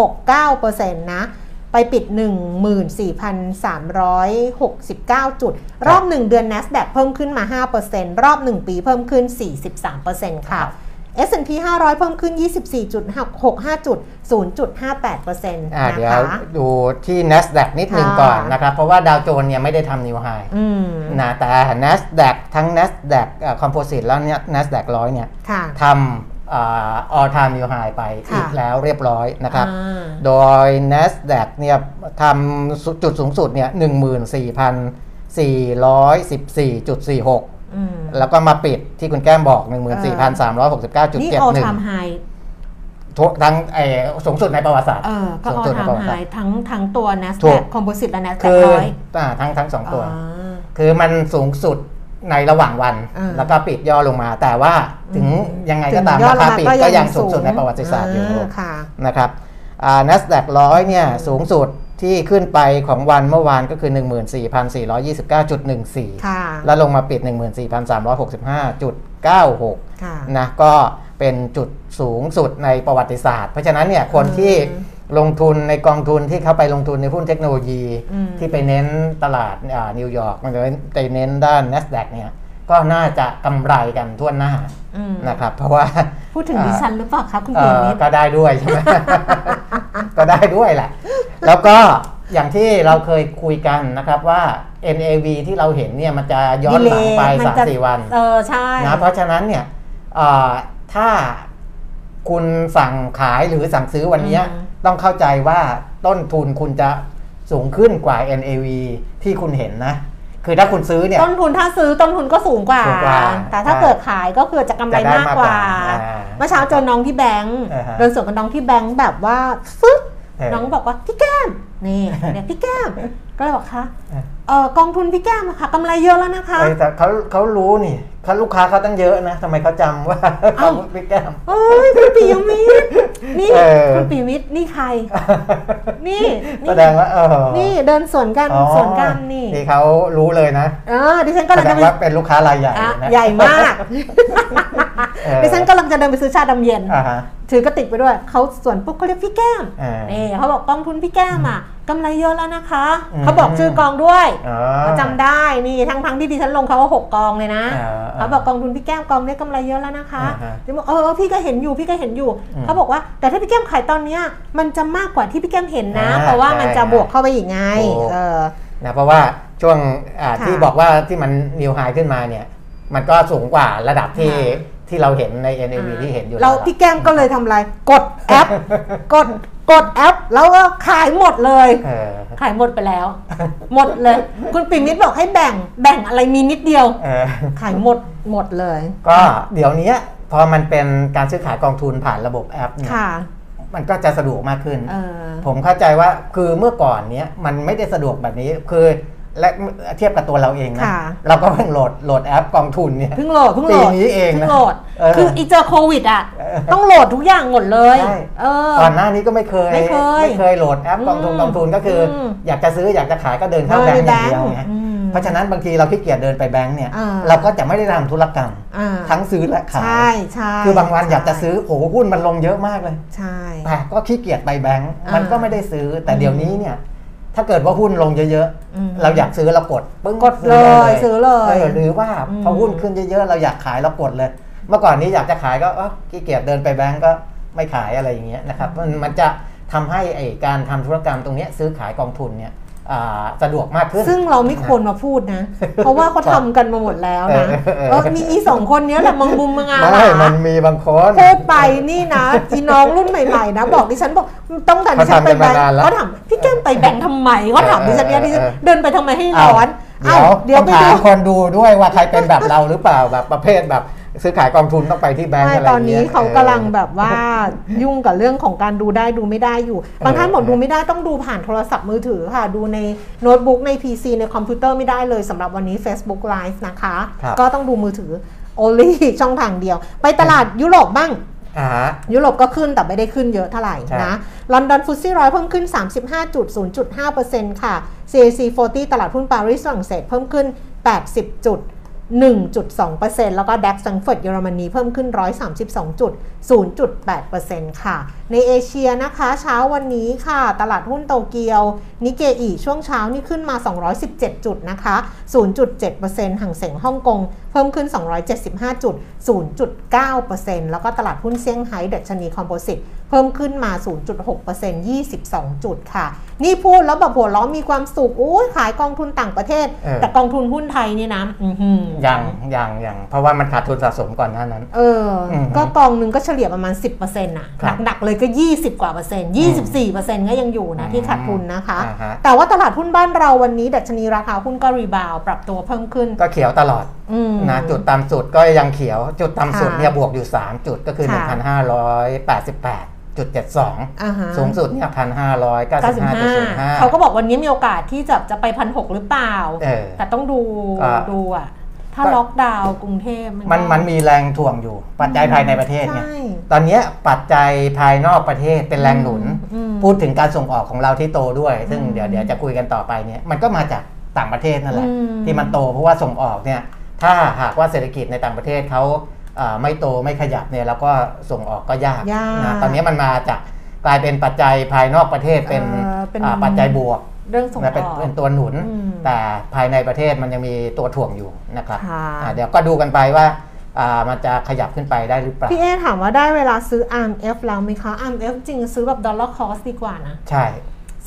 0.69%นะไปปิด 14,369 จุด รอบ 1 เดือน NASDAQ เพิ่มขึ้นมา 5%รอบ 1 ปีเพิ่มขึ้น 43%ค่ะ S&P 500 เพิ่มขึ้น 24.65 จุด 0.58%นะ
อ่าเดี๋ยว
คะ
ดูที่ NASDAQ นิดนึง
ค่ะ
ก่อนนะครับ เพราะว่าดาวโจนส์เนี่ยไม่ได้ทำนิวไฮ
อืม
นะแต่ NASDAQ ทั้ง NASDAQ คอมโพสิตแล้วเนี่ย NASDAQ ร้อยเนี่ย
ค่ะ
ทำอ่า all time new high ไป
ค่ะ
อีกแล้วเรียบร้อยนะครับ
อ่า
โดย NASDAQ เนี่ยทำสุจุดสูงสุดเนี่ย 14,414.46
อืม
แล้วก็มาปิดที่คุณแก้มบอก
นี่ all time
14,369.71
high
ทุกทั้งไอ้สูงสุดในประวัติศาสตร์
เออก็
สูง
all
สุดในประ
time
วัติศาสต
high
ร์
ทั้งทั้งตัว
ถู
NASDAQ
ก
Composite และ NASDAQ
คือ
ร้อย
อ่าทั้งทั้งสองตัว
อ่า
คือมันสูงสุดในระหว่างวัน
อ่า
แล้วก็ปิดย่อลงมา แต่ว่าถึงยังไงก็ตาม
ถึงยอ
รา
ด
คา
ลงมา
ปิด
ก็
ก็
ยั
ยังงสูงสุดในประวัติศาสตร์อยู่
อ่าค่ะ
นะครับอ่า NASDAQ ร้อยเนี่ยสูงสุด ที่ขึ้นไปของวันเมื่อวานก็คือ 14,429.14
ค่ะ
แล้วลงมาปิด 14,365.96
ค่ะ
นะก็เป็นจุดสูงสุดในประวัติศาสตร์ เพราะฉะนั้นเนี่ยคนที่ลงทุนในกองทุนที่เข้าไปลงทุนในหุ้นเทคโนโลยี
อืม
ที่ไปเน้นตลาดอ่านิวยอร์กมันไปเน้นด้าน NASDAQ เนี่ยก็น่าจะกำไรกันทั่วหน้า
อืม
นะครับ เพราะว่า
พูดถึงดิฉันหรือเปล่าคะคุณ
เอ่
เกียร
อ
ติ
ก็ได้ด้วยใช่ไหมก็ได้ด้วยแหละ แล้วก็อย่างที่เราเคยคุยกันนะครับว่า NAV ที่เราเห็นเนี่ยมันจะย้อนหลังไป
มันจะ
3-4วัน
เออใช่
นะเพราะฉะนั้นเนี่ยเอ่อถ้าคุณสั่งขายหรือสั่งซื้อวันเนี้ย
อืม
ต้องเข้าใจว่าต้นทุนคุณจะสูงขึ้นกว่า NAV ที่คุณเห็นนะ คือถ้าคุณซื้อเนี่ย
ต้นทุนถ้าซื้อต้นทุนก็สูงกว่า
สูงกว่า
แต่ถ้า
ใช่
เกิดขายก็คือจะกำไร
จะได้
มากกว่า
มากกว่าอ่า
เมื่อเช้าเจอน้องที่แบงก์
อ่าฮะ
เดินสวนกับน้องที่แบงก์แบบว่าฟึ๊บ
เออ
น้องบอกว่าพี่แก้มนี่เนี่ยพี่แก้มก็เลยบอกคะ
เออ
เออกองทุนพี่แก้มอะค่ะกำไรเยอะแล้วนะคะ
เอ้ยแต่เขาเขารู้นี่เขาลูกค้าเขาตั้งเยอะนะทำไมเขาจำว่า
เอ้า
เขาพี่แก้ม
เอ้ยคุณปิยมิตรนี่
เออ
คุณปิยมิตรนี่ใคร นี่
แสดงว่าเออ
นี่เดินสวนกัน
อ๋อ
สวนกันนี่
นี่เขารู้เลยนะ
เออดิฉันก็
แส
เลย
ด
จะ
ง
ไป
ว่าเป็นลูกค้ารายใหญ่
อะ
นะ
ใหญ่มาก
เออ
ดิฉันกำลังจะเดินไปซื้อชาดำเย็น
อ่าฮะ
ถือกระติกไปด้วยเขาสวนปุ๊บเขาเรียกพี่แก้ม
เออ
นี่เขาบอกกองทุนพี่แก้มอะกำไรเยอะแล้วนะคะ
อืม
เขาบอกชื่อกองด้วย
อ๋อ
เขาจำได้นี่ทั้งทั้งๆที่ดิฉันลงเขาว่าหกกองเลยนะ
อ่า
เขาบอกกองทุนพี่แก้มกองนี้กำไรเยอะแล้วนะคะ
อ่าฮะ
ดิฉันบอกเออเออพี่ก็เห็นอยู่พี่ก็เห็นอยู่
อืม
เขาบอกว่าแต่ถ้าพี่แก้มขายตอนเนี้ยมันจะมากกว่าที่พี่แก้มเห็นนะ
อ่า
เพราะว่ามันจะ
ใช่
บวกเข้าไปอีกไง
ถูก
เออ
นะเพราะว่าช่วงอ่า
ค่ะ
ที่บอกว่าที่มันนิวไฮขึ้นมาเนี่ยมันก็สูงกว่าระดับที่
ค่ะ ที่
ที่เราเห็นใน NAV ที่เห็นอยู่
เรา
แล้ว
พี่แก้มก็เลยทำอะไร กดแอป กดกดแอป แล้วก็ขายหมดเลย
เออ
ขายหมดไปแล้ว หมดเลย คุณปิ่มมิตรบอกให้แบ่งแบ่งอะไรมีนิดเดียว
เออ
ขายหมดหมดเลย
ก็เดี๋ยวนี้พอมันเป็นการซื้อขายกองทุนผ่านระบบแอปเนี่ย
ค่ะ
มันก็จะสะดวกมากขึ้น
เออ
ผมเข้าใจว่าคือเมื่อก่อนเนี้ยมันไม่ได้สะดวกแบบนี้คือ และเทียบกับตัวเราเองนะ
ค่ะ
เราก็เพิ่งโหลดโหลดแอปกองทุนเนี่ย
เพิ่งโหลดเพิ่งโหลด
ปีนี้เองนะ
เพิ่งโหลด
เออ
คืออีเจอโควิดอะ
เออ
ต้องโหลดทุกอย่างหมดเลย
ใช่
เออ
ก่อนหน้านี้ก็ไม่เคย
ไม่เคย
ไม่เคยโหลดแอปกองทุน
อืม
กองทุนก็คืออ
ม
อยากจะซื้ออยากจะขายก็เดินเข้าแบงก์อย่างเดียวไง
อืม
เพราะฉะนั้นบางทีเราขี้เกียจเดินไปแบงก์เนี่ย
อ่า
เราก็จะไม่ได้ทำธุรกรรม
อ่า
ทั้งซื้อและขาย
ใช่ใช่
คือบางวันอยากจะซื้อโอ้โหหุ้นมันลงเยอะมากเลย
ใช่
แต่ก็ขี้เกียจไปแบงก์
อ่ามั
มันก็ไม่ได้ซื้อแต่
อืม
เดี๋ยวนี้เนี่ย ถ้าเกิดว่าหุ้นลงเยอะ
อืม
ๆเราอยากซื้อเรากดปึ้ง
กดเลย
ได้
ซื้อเลย
หรือว่า
อืม
พอหุ้นขึ้นเยอะๆ เราอยากขายเรากดเลย เมื่อก่อนนี้อยากจะขายก็เออขี้เกียจเดินไปแบงก์ก็ไม่ขายอะไรอย่างเงี้ยนะครับมันมันจะทำให้ไอการทำธุรกรรมตรงเนี้ยซื้อขายกองทุนเนี่ยอ่า สะดวกมากขึ้น
ซึ่งเราไม่ควรมาพูดนะ เพราะว่าเขาทำกันมาหมดแล้วนะ
เออเออ
เออมีอีสองคนเนี้ยแหละมังมุมมังอา
ไม่
ห
มันมีบางคน
พูดไปนี่นะอีน้องรุ่นใหม่ๆนะ บอกดิฉันบอกต้องการดิฉันไปแบงค์
เขาทำกันมานานแล้ว
เขาถามพี่แก้มไปแบงค์ทำไมเขาถามดิฉันเนี่ยดิฉัน
เออเออ
เดินไปทำไมให้
อ้าว
ร้อน
เดี๋ยว
อ้าวเดี๋ยวไป
ต้อง
ดู
ถามคนดูด้วยว่าใครเป็นแบบเราหรือเปล่าแบบประเภทแบบ ซื้อขายกองทุนต้องไปที่แบงก์
ไม่
อะไร
ตอนนี้
งี้ย
เขากำลังแบบว่ายุ่งกับเรื่องของการดูได้ดูไม่ได้อยู่ บางท่านบอก
เออ
ดูไม่ได้ต้องดูผ่านโทรศัพท์มือถือค่ะ ดูในโน้ตบุ๊กใน PC ในคอมพิวเตอร์ไม่ได้เลยสำหรับวันนี้ Facebook Live นะคะ
ครับ
ก็ต้องดูมือถือ only ช่องทางเดียว ไปตลาดยุโรปบ้าง
อ่าฮะ
ยุโรปก็ขึ้นแต่ไม่ได้ขึ้นเยอะเท่าไหร่
ใช่
นะลอนดอน FTSE ร้อยเพิ่มขึ้น 35.0.5%ค่ะ CAC 40 ตลาดหุ้นปารีสฝรั่งเศสเพิ่มขึ้น 80 จุด 1.2%แล้วก็ DAX แฟรงก์เฟิร์ตเยอรมนีเพิ่มขึ้น 132.0.8%ค่ะ ในเอเชียนะคะ เช้าวันนี้ค่ะ ตลาดหุ้นโตเกียว นิเกอีช่วงเช้านี่ขึ้นมา 217 จุดนะคะ 0.7%ห่างเสงฮ่องกงเพิ่มขึ้น 275จุด0.9%แล้วก็ตลาดหุ้นเซี่ยงไฮ้ดัชนีคอมโพสิตเพิ่มขึ้นมา 0.6% 22 จุดค่ะ นี่พูดแล้วแบบหัวล้อมีความสุขโอ้ยขายกองทุนต่างประเทศ
เออ
แต่กองทุนหุ้นไทยนี่นะอื้อหือ
ยังยังยังเพราะว่ามันขาดทุนสะสมก่อนหน้านั้น
เอออ
ม
ก็กองหนึ่งก็เฉลี่ยประมาณ 10%น่ะ
ครับ
หนักๆเลยก็ 20 กว่าเปอร์เซ็นต์24เปอร์เซ็นต์ก็ยังอยู่นะที่ขาดทุนนะคะ
อ่าฮะ
แต่ว่าตลาดหุ้นบ้านเราวันนี้ ดัชนีราคาหุ้นก็ rebound ปรับตัวเพิ่มขึ้น
ก็เขียวตลอด
อืม
นะจุดต่ำสุดก็ยังเขียว จุดต่ำสุด
ค่ะ
เนี่ยบวกอยู่ 3 จุดก็คือ
ค่ะ
1,588.72
อ่าฮะ
สูงสุดเนี่ย1,595.05
เขาก็บอกวันนี้มีโอกาสที่จะจะไปพันหกหรือเปล่า
เออ
แต่ต้องดู
อ่า
ดูอะถ้า
ก็
ล็อกดาวน์กรุงเทพมัน
มัน
ก็
มันมีแรงถ่วงอยู่ ปัจจัยภายในประเทศไง
ใช่
ตอนเนี้ยปัจจัยภายนอกประเทศเป็นแรงหนุน
อืม
พูดถึงการส่งออกของเราที่โตด้วย ซึ่ง
อืม
เดี๋ยวเดี๋ยวจะคุยกันต่อไปเนี่ยมันก็มาจากต่างประเทศนั่นแหละ
อืม
ที่มันโตเพราะว่าส่งออกเนี่ย ถ้าหากว่าเศรษฐกิจในต่างประเทศเขาอ่าไม่โตไม่ขยับเนี่ยแล้วก็ส่งออกก็ยาก
ยาก
นะตอนนี้มันมาจากกลายเป็นปัจจัยภายนอกประเทศเป็น
เอ่อเป็น
อ่าปัจจัยบวก
เรื่องส่งออก
นะเป็นเป็นตัวหนุน
อืม
แต่ภายในประเทศมันยังมีตัวถ่วงอยู่นะครับ
ค่ะ
อ่าเดี๋ยวก็ดูกันไปว่าอ่ามันจะขยับขึ้นไปได้หรือเปล่า
พี่เอถามว่าได้เวลาซื้อ RMF แล้วไหมคะ RMF จริงซื้อแบบ dollar cost ดีกว่านะ
ใช่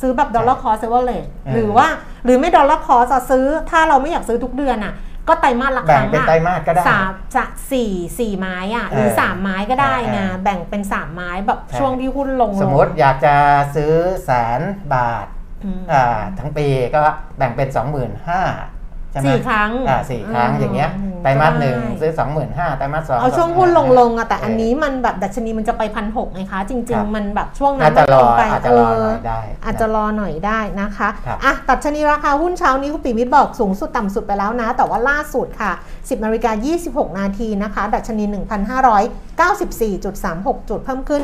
ซื้อแบบ dollar cost average เอ
อ
หรือว่าหรือไม่ dollar cost ซื้อถ้าเราไม่อยากซื้อทุกเดือนอะ ก็ไตรมาสละครั้ง
แบ่งเป็น
อะ
ไตรมาสก็ได้
สามจะสี่สี่ไม้อะหรือ
เออ
สามไม้ก็ได้ไง
เออ
แบ่งเป็นสามไม้แบบ
ใช่
ช่วงที่หุ้นลง
สมมติอยากจะซื้อแสนบาท
อืม
อ่าทั้งปีก็แบ่งเป็น 25,000 ใช่ไหม
สี่ครั้ง
อ่าสี่ครั้ง
อืม
อย่างเงี้ย
อืม
ไตรมาสหนึ่ง
ได้
ซื้อ25,000ไตรมาสสอง
เอาช่วงหุ้นลงลงๆอะแต่
เอั
นนี้มันแบบดัชนีมันจะไปพันหกไงคะ จริง
ครับ
ๆมันแบบช่วงนั้
น่านจะรอ
มันลงไป
อาจจะรอหน่อยได้
อาจจะรอหน่อยได้นะคะ
ครับ
อะตัดชนีราคาหุ้นเช้านี้คุณปิมิตรบอกสูงสุดต่ำสุดไปแล้วนะ แต่ว่าล่าสุดค่ะ 10นาฬิกา26 นาทีนะคะ ดัชนี 1,594.36 จุดเพิ่มขึ้น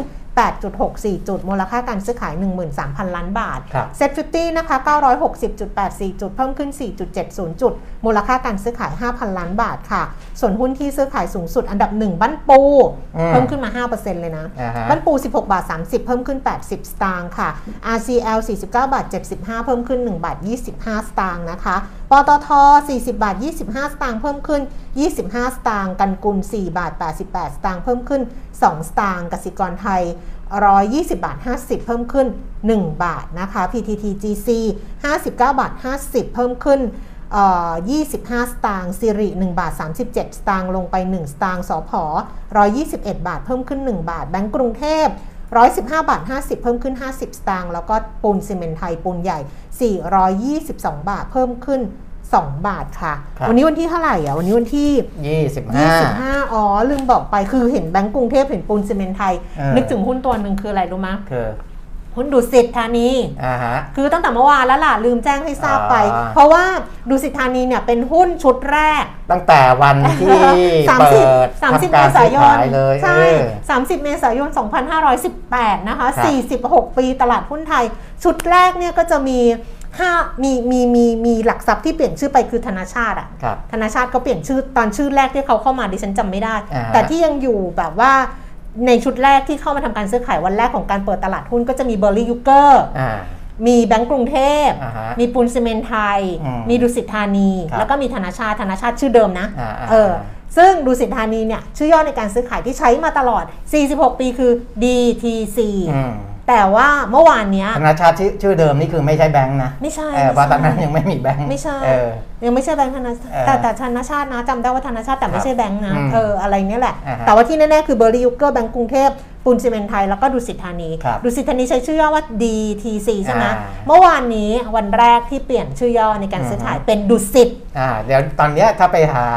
8.64 จุด มูลค่าการซื้อขาย 13,000 ล้านบาท
ครับ
เซ็ต50นะคะ 960.84 จุด เพิ่มขึ้น 4.70 จุด มูลค่าการซื้อขาย 5,000 ล้านบาทค่ะ ส่วนหุ้นที่ซื้อขายสูงสุดอันดับ 1 บ้านปู
อืม
เพิ่มขึ้นมา 5%เลยนะ
อ่าฮะ
บ้านปู 16 บาท 30 เพิ่มขึ้น 80 สตางค์ค่ะ RCL 49 บาท 75 เพิ่มขึ้น 1 บาท 25 สตางค์นะคะปตท 40 บาท 25 สตางค์เพิ่มขึ้น 25 สตางค์กันกุล 4 บาท 88 สตางค์เพิ่มขึ้น 2 สตางค์กสิกรไทย 120 บาท 50 เพิ่มขึ้น 1 บาทนะคะ PTT GC 59 บาท 50 เพิ่มขึ้นเอ่อ 25 สตางค์สิริ1บาท 37 สตางค์ลงไป 1 สตางค์สพ121 บาท เพิ่มขึ้น 1 บาท แบงก์กรุงเทพ115 บาท 50 เพิ่มขึ้น 50 สตางค์แล้วก็ปูนซีเมนต์ไทยปูนใหญ่ 422 บาท เพิ่มขึ้น 2 บาทค่ะ
ครับ
วันนี้วันที่เท่าไหร่อะวันนี้วันที่
25
25อ๋อลืมบอกไปคือเห็นแบงก์กรุงเทพเห็นปูนซีเมนต์ไทย
เออ
นึกถึงหุ้นตัวหนึ่งคืออะไรรู้ไหมย
คือ
หุ้นดุสิตธานี
อ่าฮะ
คือตั้งแต่เมื่อวานแล้วล่ะลืมแจ้งให้ทราบไป
อ่า
เพราะว่าดุสิตธานีเนี่ยเป็นหุ้นชุดแรก
ตั้งแต่วันที่
สาม
เปิ
สิบ
ด
สามสิบ
ทำการ
เมษายน
ซื้อขเลย
ใช่
เออ
สามสิบเมษายน 2518 นะคะ
ครับ
46 ปีตลาดหุ้นไทย ชุดแรกเนี่ยก็จะมีห้ามีมีมีมีหลักทรัพย์ที่เปลี่ยนชื่อไปคือธนาชาติอะ
ครับ
ธนาชาติก็เปลี่ยนชื่อตอนชื่อแรกที่เขาเข้ามาดิฉันจำไม่ได้
อ่า
แต่ที่ยังอยู่แบบว่า ในชุดแรกที่เข้ามาทำการซื้อขายวันแรกของการเปิดตลาดหุ้นก็จะมีเบอร์ลี่ยุคเกอร์
อ่า
มีแบงก์กรุงเทพ
อ่าฮะ
มีปูนซีเมนต์ไทย
อืม
มีดุสิตธานี
ครับ
แล้วก็มีธนาชาติธนาชาติชื่อเดิมนะ
อ่าอ่า
เออ ซึ่งดุสิตธานีเนี่ย ชื่อย่อในการซื้อขายที่ใช้มาตลอด 46 ปีคือ DTC
อืม
แต่ว่าเมื่อวานเนี้ย
ธนาชาติชื่อชื่อเดิมนี่คือไม่ใช่แบงค์นะ
ไม่ใช่
เออเพราะตอนนั้น
ไม่ใช่
ยังไม่มีแบงค์
ไม่ใช่
เออ
ยังไม่ใช่แบงค์ธนาชาติ
เออ
แต่แต่ธนาชาตินะจำได้ว่าธนาชาติแต่ไม่ใช่แบงค์นะ
อืม
เอออะไรเนี้ยแหละ
อ่าฮะ
แต่ว่าที่แน่ๆคือเบอร์รี่ยุกเกอร์แบงก์กรุงเทพปูนซีเมนต์ไทยแล้วก็ดูสิทธานี
ครับ
ดูสิทธานีใช้ชื่อย่อว่า DTC ใช่ไหม
อ่า
เมื่อวานนี้วันแรกที่เปลี่ยนชื่อย่อในการซื้อขายเป็นดุสิต
อ่าเดี๋ยวตอนเนี้ยถ้าไปหา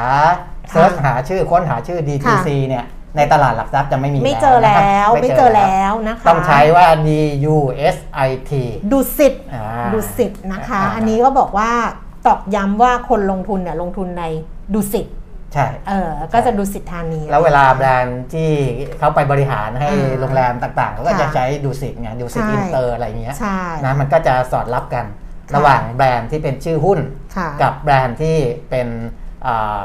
search หาชื่อค้นหาชื่อ DTC เนี่ย ในตลาดหลักทรัพย์จะไม่มี
ไม่เจอ
นะค
แล้
รับ
วไม่เจอแล้วนะคะ
ต้องใช้ว่า D U S I T
ดุสิต
อ่า
ดุสิตนะคะ
อ่า
อันนี้ก็บอกว่าตอกย้ำว่าคนลงทุนเนี่ยลงทุนในดุสิต
ใช่
เออก็จะดุสิตธานี
แล้วเวลาแบรนด์ที่เขาไปบริหารให้
อ่า
โรงแรมต่างๆเขาก็จะ
ค่ะ
ใช้ดุสิตไงดุสิต
ใช่
อินเตอร์อะไรเงี้ย
ใช่
นะมันก็จะสอดรับกัน
ค่ะ
ระหว่างแบรนด์ที่เป็นชื่อหุ้น
ค่ะ
กับแบรนด์ที่เป็น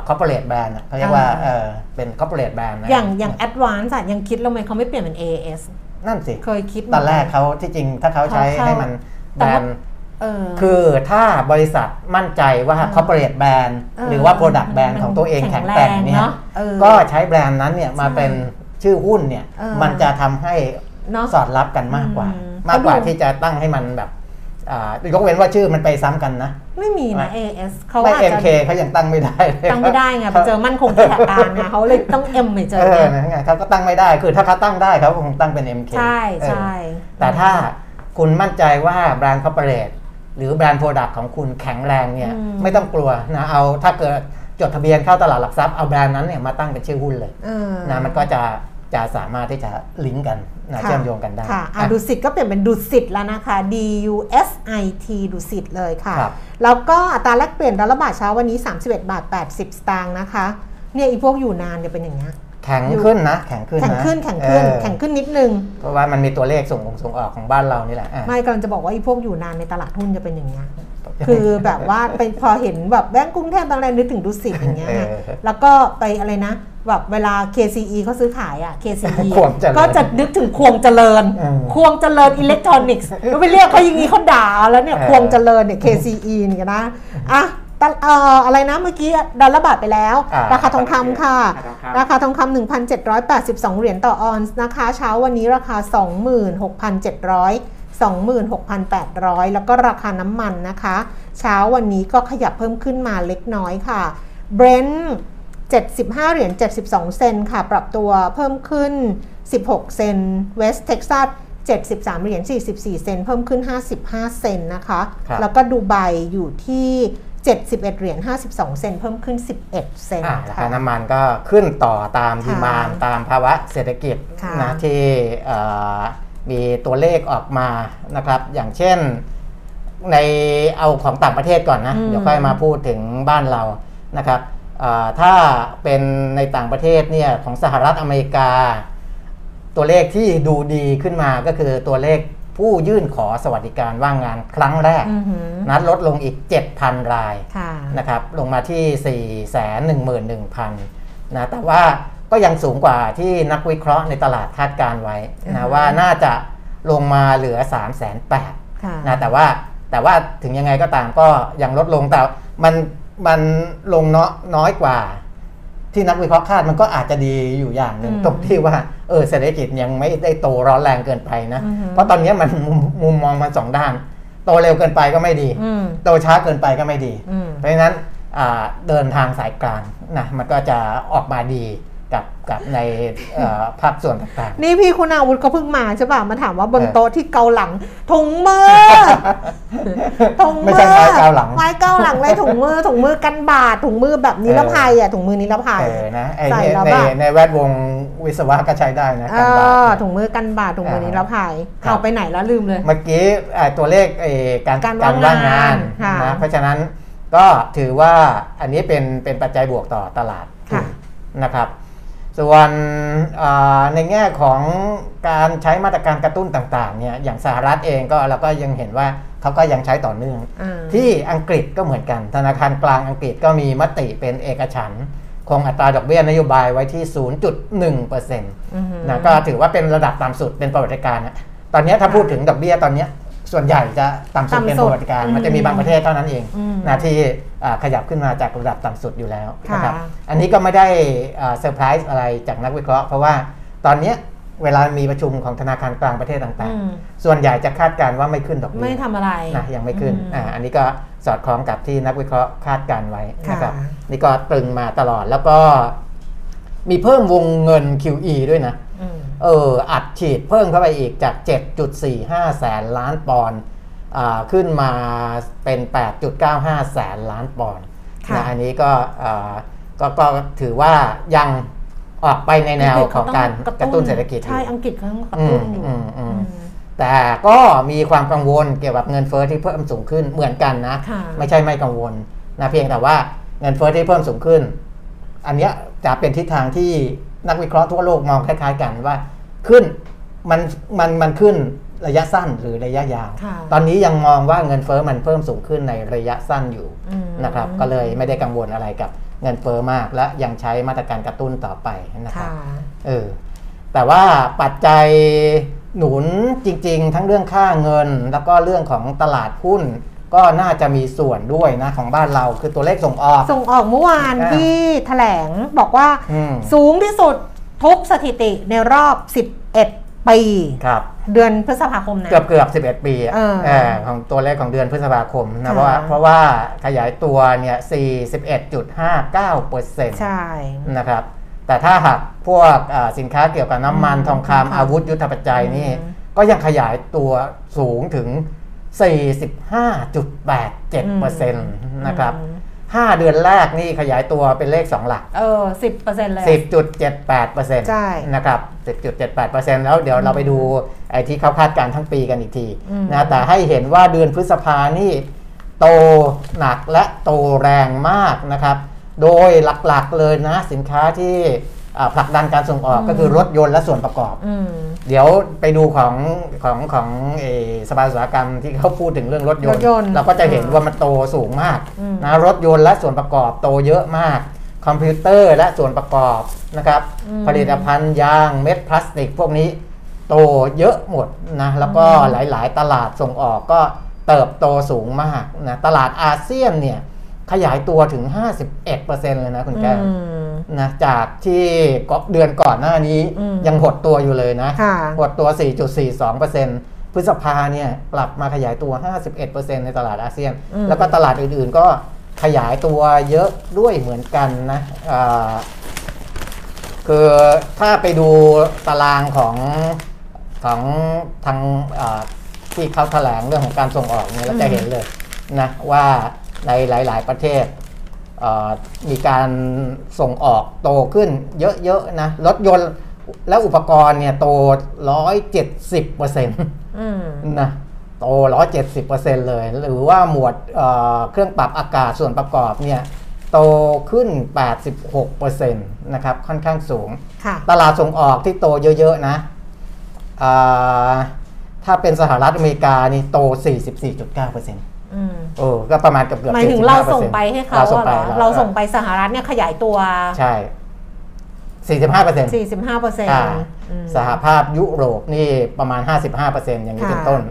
corporate brand เขาเรียกว่า
อ่า
เออเป็น corporate brand นะ
อย่างอย่างแอดวานซ์ยังคิดแล้วไหมเขาไม่เปลี่ยนเป็น AS
นั่นสิ
เคยคิด
ตอนแรกเขาที่จริงถ้าเขาใช้
เขา
ให้มัน
แต่
แบร
ว่า
นด์
เออ
คือถ้าบริษัทมั่นใจว่า
อ่า
corporate brand
เออ
หรือว่า product brand
มัน
ของตัวเอง
แข็
แข็
ง
งแกร่ง
แรง
เนี่ย
เนอะเออ
ก็ใช้แบรนด์นั้นเนี่ยมา
ใช่
เป็นชื่อหุ้นเนี่ย
เออ
มันจะทำให้
เนาะ
สอดรับกันมากกว่า
อืม
มากกว่า
เขาดู
ที่จะตั้งให้มันแบบอ่า ยกเว้นว่าชื่อมันไปซ้ำกันนะ
ไม่มี
ไม่
นะ AS เขา
ไม่
อาจจะ
MK เขายังตั้งไม่ได้เลย
ตั้งไม่ได้ไงไปเจอมั่นคงสถานการณ์ไงเขาเลยต้อง M ไปเจอ
เออ
ไง
นะไงเขาก็ตั้งไม่ได้คือถ้าเขาตั้งได้เขาคงตั้งเป็น MK
ใช่
เออ
ใช่
แต่ถ้าคุณมั่นใจว่าแบรนด์ corporate หรือแบรนด์ product ของคุณแข็งแรงเนี่ย
อืม
ไม่ต้องกลัวนะเอาถ้าเกิดจดทะเบียนเข้าตลาดหลักทรัพย์เอาแบรนด์นั้นเนี่ยมาตั้งเป็นชื่อหุ้นเลย
เออ
นะมันก็จะ จะสามารถที่จะลิงก์กันนะ
ค่ะ
เชื่อมโยงกันได้
ค่ะอะ
อะ
ดูสิตก็เปลี่ยนเป็นดูสิตแล้วนะคะ D U S I T ดูสิตเลยค่ะ
ครับ
แล้วก็อัตราแลกเปลี่ยนดอลลาร์บาทเช้าวันนี้ 31 บาท 80 สตางค์นะคะ เนี่ยอีพวกอยู่นานจะเป็นอย่างเงี้ย
แข็งขึ้นนะแข็งขึ้นนะ
แข็งขึ้นแข็งขึ้น
เออ
แข็งขึ้นนิดนึง
เพราะว่ามันมีตัวเลขส่งออกส่งออกของบ้านเรานี่แหละอะ
ไม่กำลังจะบอกว่าอีพวกอยู่นานในตลาดหุ้นจะเป็นอย่างเงี้ยคือแบบว่าไปพอเห็นแบบแบงก์กรุงเทพบางแรกนึกถึงดูสิตอย่างเงี้ยไง
เออ
แล้วก็ไปอะไรนะ แบบเวลา KCE เขาซื้อขายอะ KCE
ควงเจริญ
ก็จะนึกถึงควงเจริญ
อืม
ควงเจริญอิเล็กทรอนิกส์แล้วไปเรียกเขาอย่างนี้เขาด่าแล้วเนี่ย
เออ
ควงเจริญเนี่ย KCE เนี่ยนะอะตะเอ่ออะไรนะเมื่อกี้ดอลลาร์บาทไปแล้ว
อ่า
ราคาทองคำค่ะ
ราคาทองคำ
ราคาทองคำ1,782 เหรียญต่อออนซ์นะคะ เช้าวันนี้ราคา 26,700 26,800 แล้วก็ราคาน้ำมันนะคะ เช้าวันนี้ก็ขยับเพิ่มขึ้นมาเล็กน้อยค่ะ Brent 75 เหรียญ 72 เซนค่ะ ปรับตัวเพิ่มขึ้น 16 เซน West Texas 73 เหรียญ 44 เซนเพิ่มขึ้น 55 เซนนะคะ
ครับ
แล้วก็ดูไบอยู่ที่ 71 เหรียญ 52 เซนเพิ่มขึ้น 11 เซน
อะรา
ค่ะ
คาน้ำมันก็ขึ้นต่อตาม
ค่ะ
ดีมานตามภาวะเศรษฐกิจ
ค่ะ
นะที่เอ่อมีตัวเลขออกมานะครับ อย่างเช่นในเอาของต่างประเทศก่อนนะ
อืม
เดี๋ยวค่อยมาพูดถึงบ้านเรานะครับเอ่อ ถ้าเป็นในต่างประเทศเนี่ยของสหรัฐอเมริกา ตัวเลขที่ดูดีขึ้นมาก็คือตัวเลขผู้ยื่นขอสวัสดิการว่างงานครั้งแรก
อือหือ
นัดลดลงอีก 7,000 ราย
ค่ะ
นะครับลงมาที่ 4 1 1 0 0 0นะแต่ว่าก็ยังสูงกว่าที่นักวิเคราะห์ในตลาดคาดการไว้
อือ
นะ
ฮึ
ว่าน่าจะลงมาเหลือ 3 8 0 0 0
ค่ะ
นะแต่ว่าแต่ว่าถึงยังไงก็ตามก็ยังลดลงแต่มัน มันลงเนาะน้อยกว่า ที่นักวิเคราะห์คาดมันก็อาจจะดีอยู่อย่างหนึ่ง
อืม
ตรงที่ว่าเออเศรษฐกิจยังไม่ได้โตร้อนแรงเกินไปนะ
อือฮึ
เพราะตอนนี้มันมุมมุมมองมันสองด้าน โตเร็วเกินไปก็ไม่ดี
อืม
โตช้าเกินไปก็ไม่ดี
อืม
เพราะฉะนั้นอ่าเดินทางสายกลางนะมันก็จะออกมาดี กับกับในเอ่อภาคส่วนต่าง
นี่พี่คุณอาวุธเขาเพิ่งมาใช่ป่ะมาถามว่าบน
เออ
โต๊ะที่เกาหลังถุงมือถุง
ๆ
มื
ไม่ใช่ไม้เกาหลัง
ไม้เกาหลังเลยถุงมือถุงมือกันบาดถุงมือแบบนิรภัยอะถุงมือนิรภัย
เออนะไอ้
ใส่
ใน
แล้ว
ใน
แบบ
ในแวดวงวิศวะก็ใช้ได้นะ
เอ
การบาด
อ
เนี่ย
ถุงมือกันบาดถุงมือนิรภัย
ครับ
เอาไปไหนแล้วลืมเลย
เมื่อกี้ไอ้ตัวเลขไอ้การ
การว่าง
ว่างงาน
ค่ะ
นะเพราะฉะนั้นก็ถือว่าอันนี้เป็นเป็นปัจจัยบวกต่อตลาด
ค่ะ
นะครับ ส่วนอ่าในแง่ของการใช้มาตรการกระตุ้นต่างๆเนี่ยอย่างสหรัฐเองก็เราก็ยังเห็นว่าเขาก็ยังใช้ต่อเนื่อง
อ่า
ที่อังกฤษก็เหมือนกัน ธนาคารกลางอังกฤษก็มีมติเป็นเอกฉันท์คงอัตราดอกเบี้ยนโยบายไว้ที่ 0.1%น
อือหือะ
ก็ถือว่าเป็นระดับต่ำสุดเป็นประวัติการณ์นะตอนนี้ถ้า
ค่ะ
พูดถึงดอกเบี้ยตอนเนี้ย ส่วนใหญ่จะต่ำสุดเป็น
ต่ำสุ
ป
ด
ระวัติการ
อืม
มันจะมีบางประเทศเท่านั้นเอง
อืม
นะที่อ่าขยับขึ้นมาจากระดับต่ำสุดอยู่แล้ว
ค่ะ
นะครับอันนี้ก็ไม่ได้อ่าเซอร์ไพรส์อะไรจากนักวิเคราะห์ เพราะว่าตอนเนี้ยเวลามีประชุมของธนาคารกลางประเทศต่าง
อืม
ๆส่วนใหญ่จะคาดการณ์ว่าไม่ขึ้นดอกเบี้ย
ไม่ทำอะไร
นะยังไม่ขึ้น
อืม
อ่าอันนี้ก็สอดคล้องกับที่นักวิเคราะห์คาดการณ์ไว้นะครับ
ค่ะ
นี่ก็ตรึงมาตลอดแล้วก็มีเพิ่มวงเงิน QE ด้วยนะ
อืม
เอออัดฉีดเพิ่มเข้าไปอีกจาก 7.45 แสนล้านปอนด์อ่าขึ้นมาเป็น 8.95 แสนล้านปอนด์
ค่ะ
นะอันนี้ก็อ่าก็ก็ถือว่ายังออกไปในแนวของการกระตุ้นเศรษฐกิจอยู่
ใช่ อังกฤษเขากระตุ้นอยู่
อืมอืมอืม
อืม
แต่ก็มีความกังวลเกี่ยวกับเงินเฟ้อที่เพิ่มสูงขึ้นเหมือนกันนะ
ค่ะ
ไม่ใช่ไม่กังวลนะเพียงแต่ว่าเงินเฟ้อที่เพิ่มสูงขึ้น อันเนี้ยจะเป็นทิศทางที่ นักวิเคราะห์ทั่วโลกมองคล้าย ๆ กันว่า ขึ้นมันมันมันขึ้นระยะสั้นหรือระยะยาว
ค่ะ
ตอนนี้ยังมองว่าเงินเฟ้อมันเพิ่มสูงขึ้นในระยะสั้นอยู่
อืม
นะครับ ก็เลยไม่ได้กังวลอะไรกับเงินเฟ้อมาก และยังใช้มาตรการกระตุ้นต่อไปนะครับ
ค่ะ
เออแต่ว่าปัจจัยหนุนจริง ๆ ทั้งเรื่องค่าเงิน แล้วก็เรื่องของตลาดหุ้น ก็น่าจะมีส่วนด้วยนะของบ้านเราคือตัวเลขส่งออก
ส่งออกเมื่อวาน
อ่า
ที่แถลงบอกว่า
อืม
สูงที่สุดทุกสถิติในรอบ 11 ปี
ครับ
เดือนพฤษภาคมนะ
เกือบเกือบ11 ปีอะ
เออ
เออของตัวเลขของเดือนพฤษภาคมนะ
ค่ะ
เพราะว่าเพราะว่าขยายตัวเนี่ย41.59เปอร์เซ็นต์
ใช่
นะครับ แต่ถ้าหากพวกอ่าสินค้าเกี่ยวกับน้ำมัน
อืม
ทอง
ทอง
คำ
คำ
อาวุธยุทธปัจจัยนี่
อืม
ก็ยังขยายตัวสูงถึง 45.87เปอร์เซ็นต์นะครับ
อืม
5เดือนแรกนี่ขยายตัวเป็นเลข 2 หลัก
เออสิบเปอร์เซ็นต์เลย
10.78เปอร์เซ็นต์
ใช่
นะครับ10.78เปอร์เซ็นต์แล้วเดี๋ยวเราไปดูไอ้ที่เขาคาดการณ์ทั้งปีกันอีกที
อืม
นะแต่ให้เห็นว่าเดือนพฤษภานี่ โตหนักและโตแรงมากนะครับ โดยหลักๆเลยนะสินค้าที่อ่า ผลักดันการส่งออกก็คือรถยนต์และส่วนประกอบ
อืม
เดี๋ยวไปดูของของของเออสภาอุตสาหกรรมที่เขาพูดถึงเรื่องรถยน
รถ
ต์
ยนต์
เราก็จะเห็นว่ามันโตสูงมาก
อืม
นะรถยนต์และส่วนประกอบโตเยอะมาก คอมพิวเตอร์และส่วนประกอบนะครับ
อืม
ผลิตภัณฑ์ยางเม็ดพลาสติก พวกนี้โตเยอะหมดนะแล้วก็หลาย ๆ ตลาดส่งออกก็เติบโตสูงมากนะตลาดอาเซียนเนี่ยขยายตัวถึง 51%เลยนะคุณแก้ว
อืม
นะจากที่ก็เดือนก่อนหน้านี้
อืม
ยังหดตัวอยู่เลยนะ
ค่ะ
หดตัว 4.42%พฤษภาเนี่ยปรับมาขยายตัว 51%ในตลาดอาเซียน
อืม
แล้วก็ตลาดอื่นๆก็ขยายตัวเยอะด้วยเหมือนกันนะอ่าคือถ้าไปดูตารางของของทางอ่าที่เขาแถลงเรื่องของการส่งออกเนี่ยเราจะเห็นเลยนะว่าในหลาย ๆ ประเทศเอ่อ มีการส่งออกโตขึ้นเยอะๆนะรถยนต์และอุปกรณ์เนี่ยโต 170เปอร์เซ็นต์
อืม
นะโต 170%เลย หรือว่าหมวดเอ่อเครื่องปรับอากาศส่วนประกอบเนี่ยโตขึ้น 86%นะครับค่อนข้างสูง
ค่ะ
ตลาดส่งออกที่โตเยอะๆนะอ่าถ้าเป็นสหรัฐอเมริกานี่โต 44.9%
อืม
โอ้ก็ประมาณเกือบเกือบ
หมายถึงเราส่งไปให้เขา
เราส่ง
อะ
ไป
เหรอเราส่งไปสหรัฐเนี่ยขยายตัว
ใช่45%
45เปอร์เซ็นต์
อ่าสหภาพยุโรปนี่ประมาณ55%อย่างนี้
ค่ะ
เป็นต้น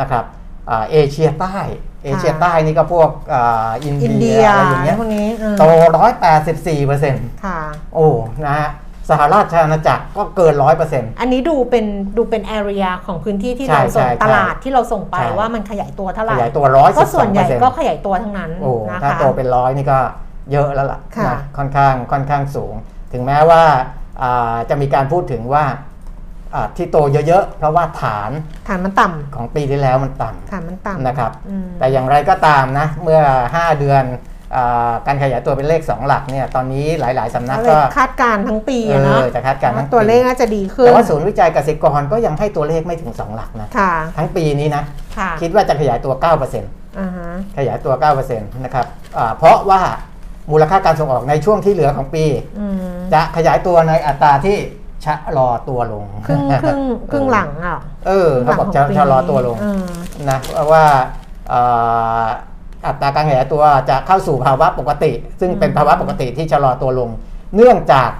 นะครับอ่าเอเชียใต้ เอเชียใต้นี่ก็พวกอ่าอิน
อิน
เดี
เดี
ย
ย
อะไรอย่างเงี้ย
พวกนี้อืม
โต184%
ค่ะ
โอ้นะฮะ สหราชอาณาจักรก็เกิน100%
อันนี้ดูเป็นดูเป็น area ของพื้นที่ที่
ใช่
เราส่ง
ใช่
ตลาดที่เราส่งไป
ใช่
ว่ามันขยายตัวเท่าไห
ข
ร่
ยายตัว
ก็ส่วนใหญ่ก็
112%
ขยายตัวทั้งนั้น
โอ้
นะ
ถ้า
คะ
โตเป็นร้อยนี่ก็เยอะแล้วล่ะ
ค่ะ
นะค่อนข้างค่อนข้างสูง ถึงแม้ว่าอ่าจะมีการพูดถึงว่าอ่าที่โตเยอะๆ เพราะว่าฐาน
ฐานมันต่ำ
ของปีที่แล้วมันต่ำ
ฐานมันต่ำ
นะครับ
อืม
แต่อย่างไรก็ตามนะ เมื่อ 5 เดือนอา การขยายตัวเป็นเลข 2 หลักเนี่ยตอนนี้หลาย ๆสำนัก
ก็เลย
ก็
คาดการณ์ทั้งปี
เอ
อะเนาะ
อจะคาดการณ์ทั้งปี
ตัวเลขน่าจะดีขึ้น
แต่ว่าศูนย์วิจัยกสิกรก็ยังให้ตัวเลขไม่ถึง 2 หลักนะ
ค่ะ
ทั้งปีนี้นะ
ค่ะ
คิดว่าจะขยายตัว9%
อ่าฮะ
ขยายตัว 9%นะครับอ่าเพราะว่ามูลค่าการส่งออกในช่วงที่เหลือของปี
อืม
จะขยายตัวในอัตราที่ชะลอตัวลง
ครึ่งครึ่งครึ่งหลังอะ
เออเขาบอกจะชะลอตัวลง
อืม
นะเพราะว่าเอ่ออัตราการขยายตัวจะเข้าสู่ภาวะปกติ ซึ่งเป็นภาวะปกติที่ชะลอตัวลง เนื่องจาก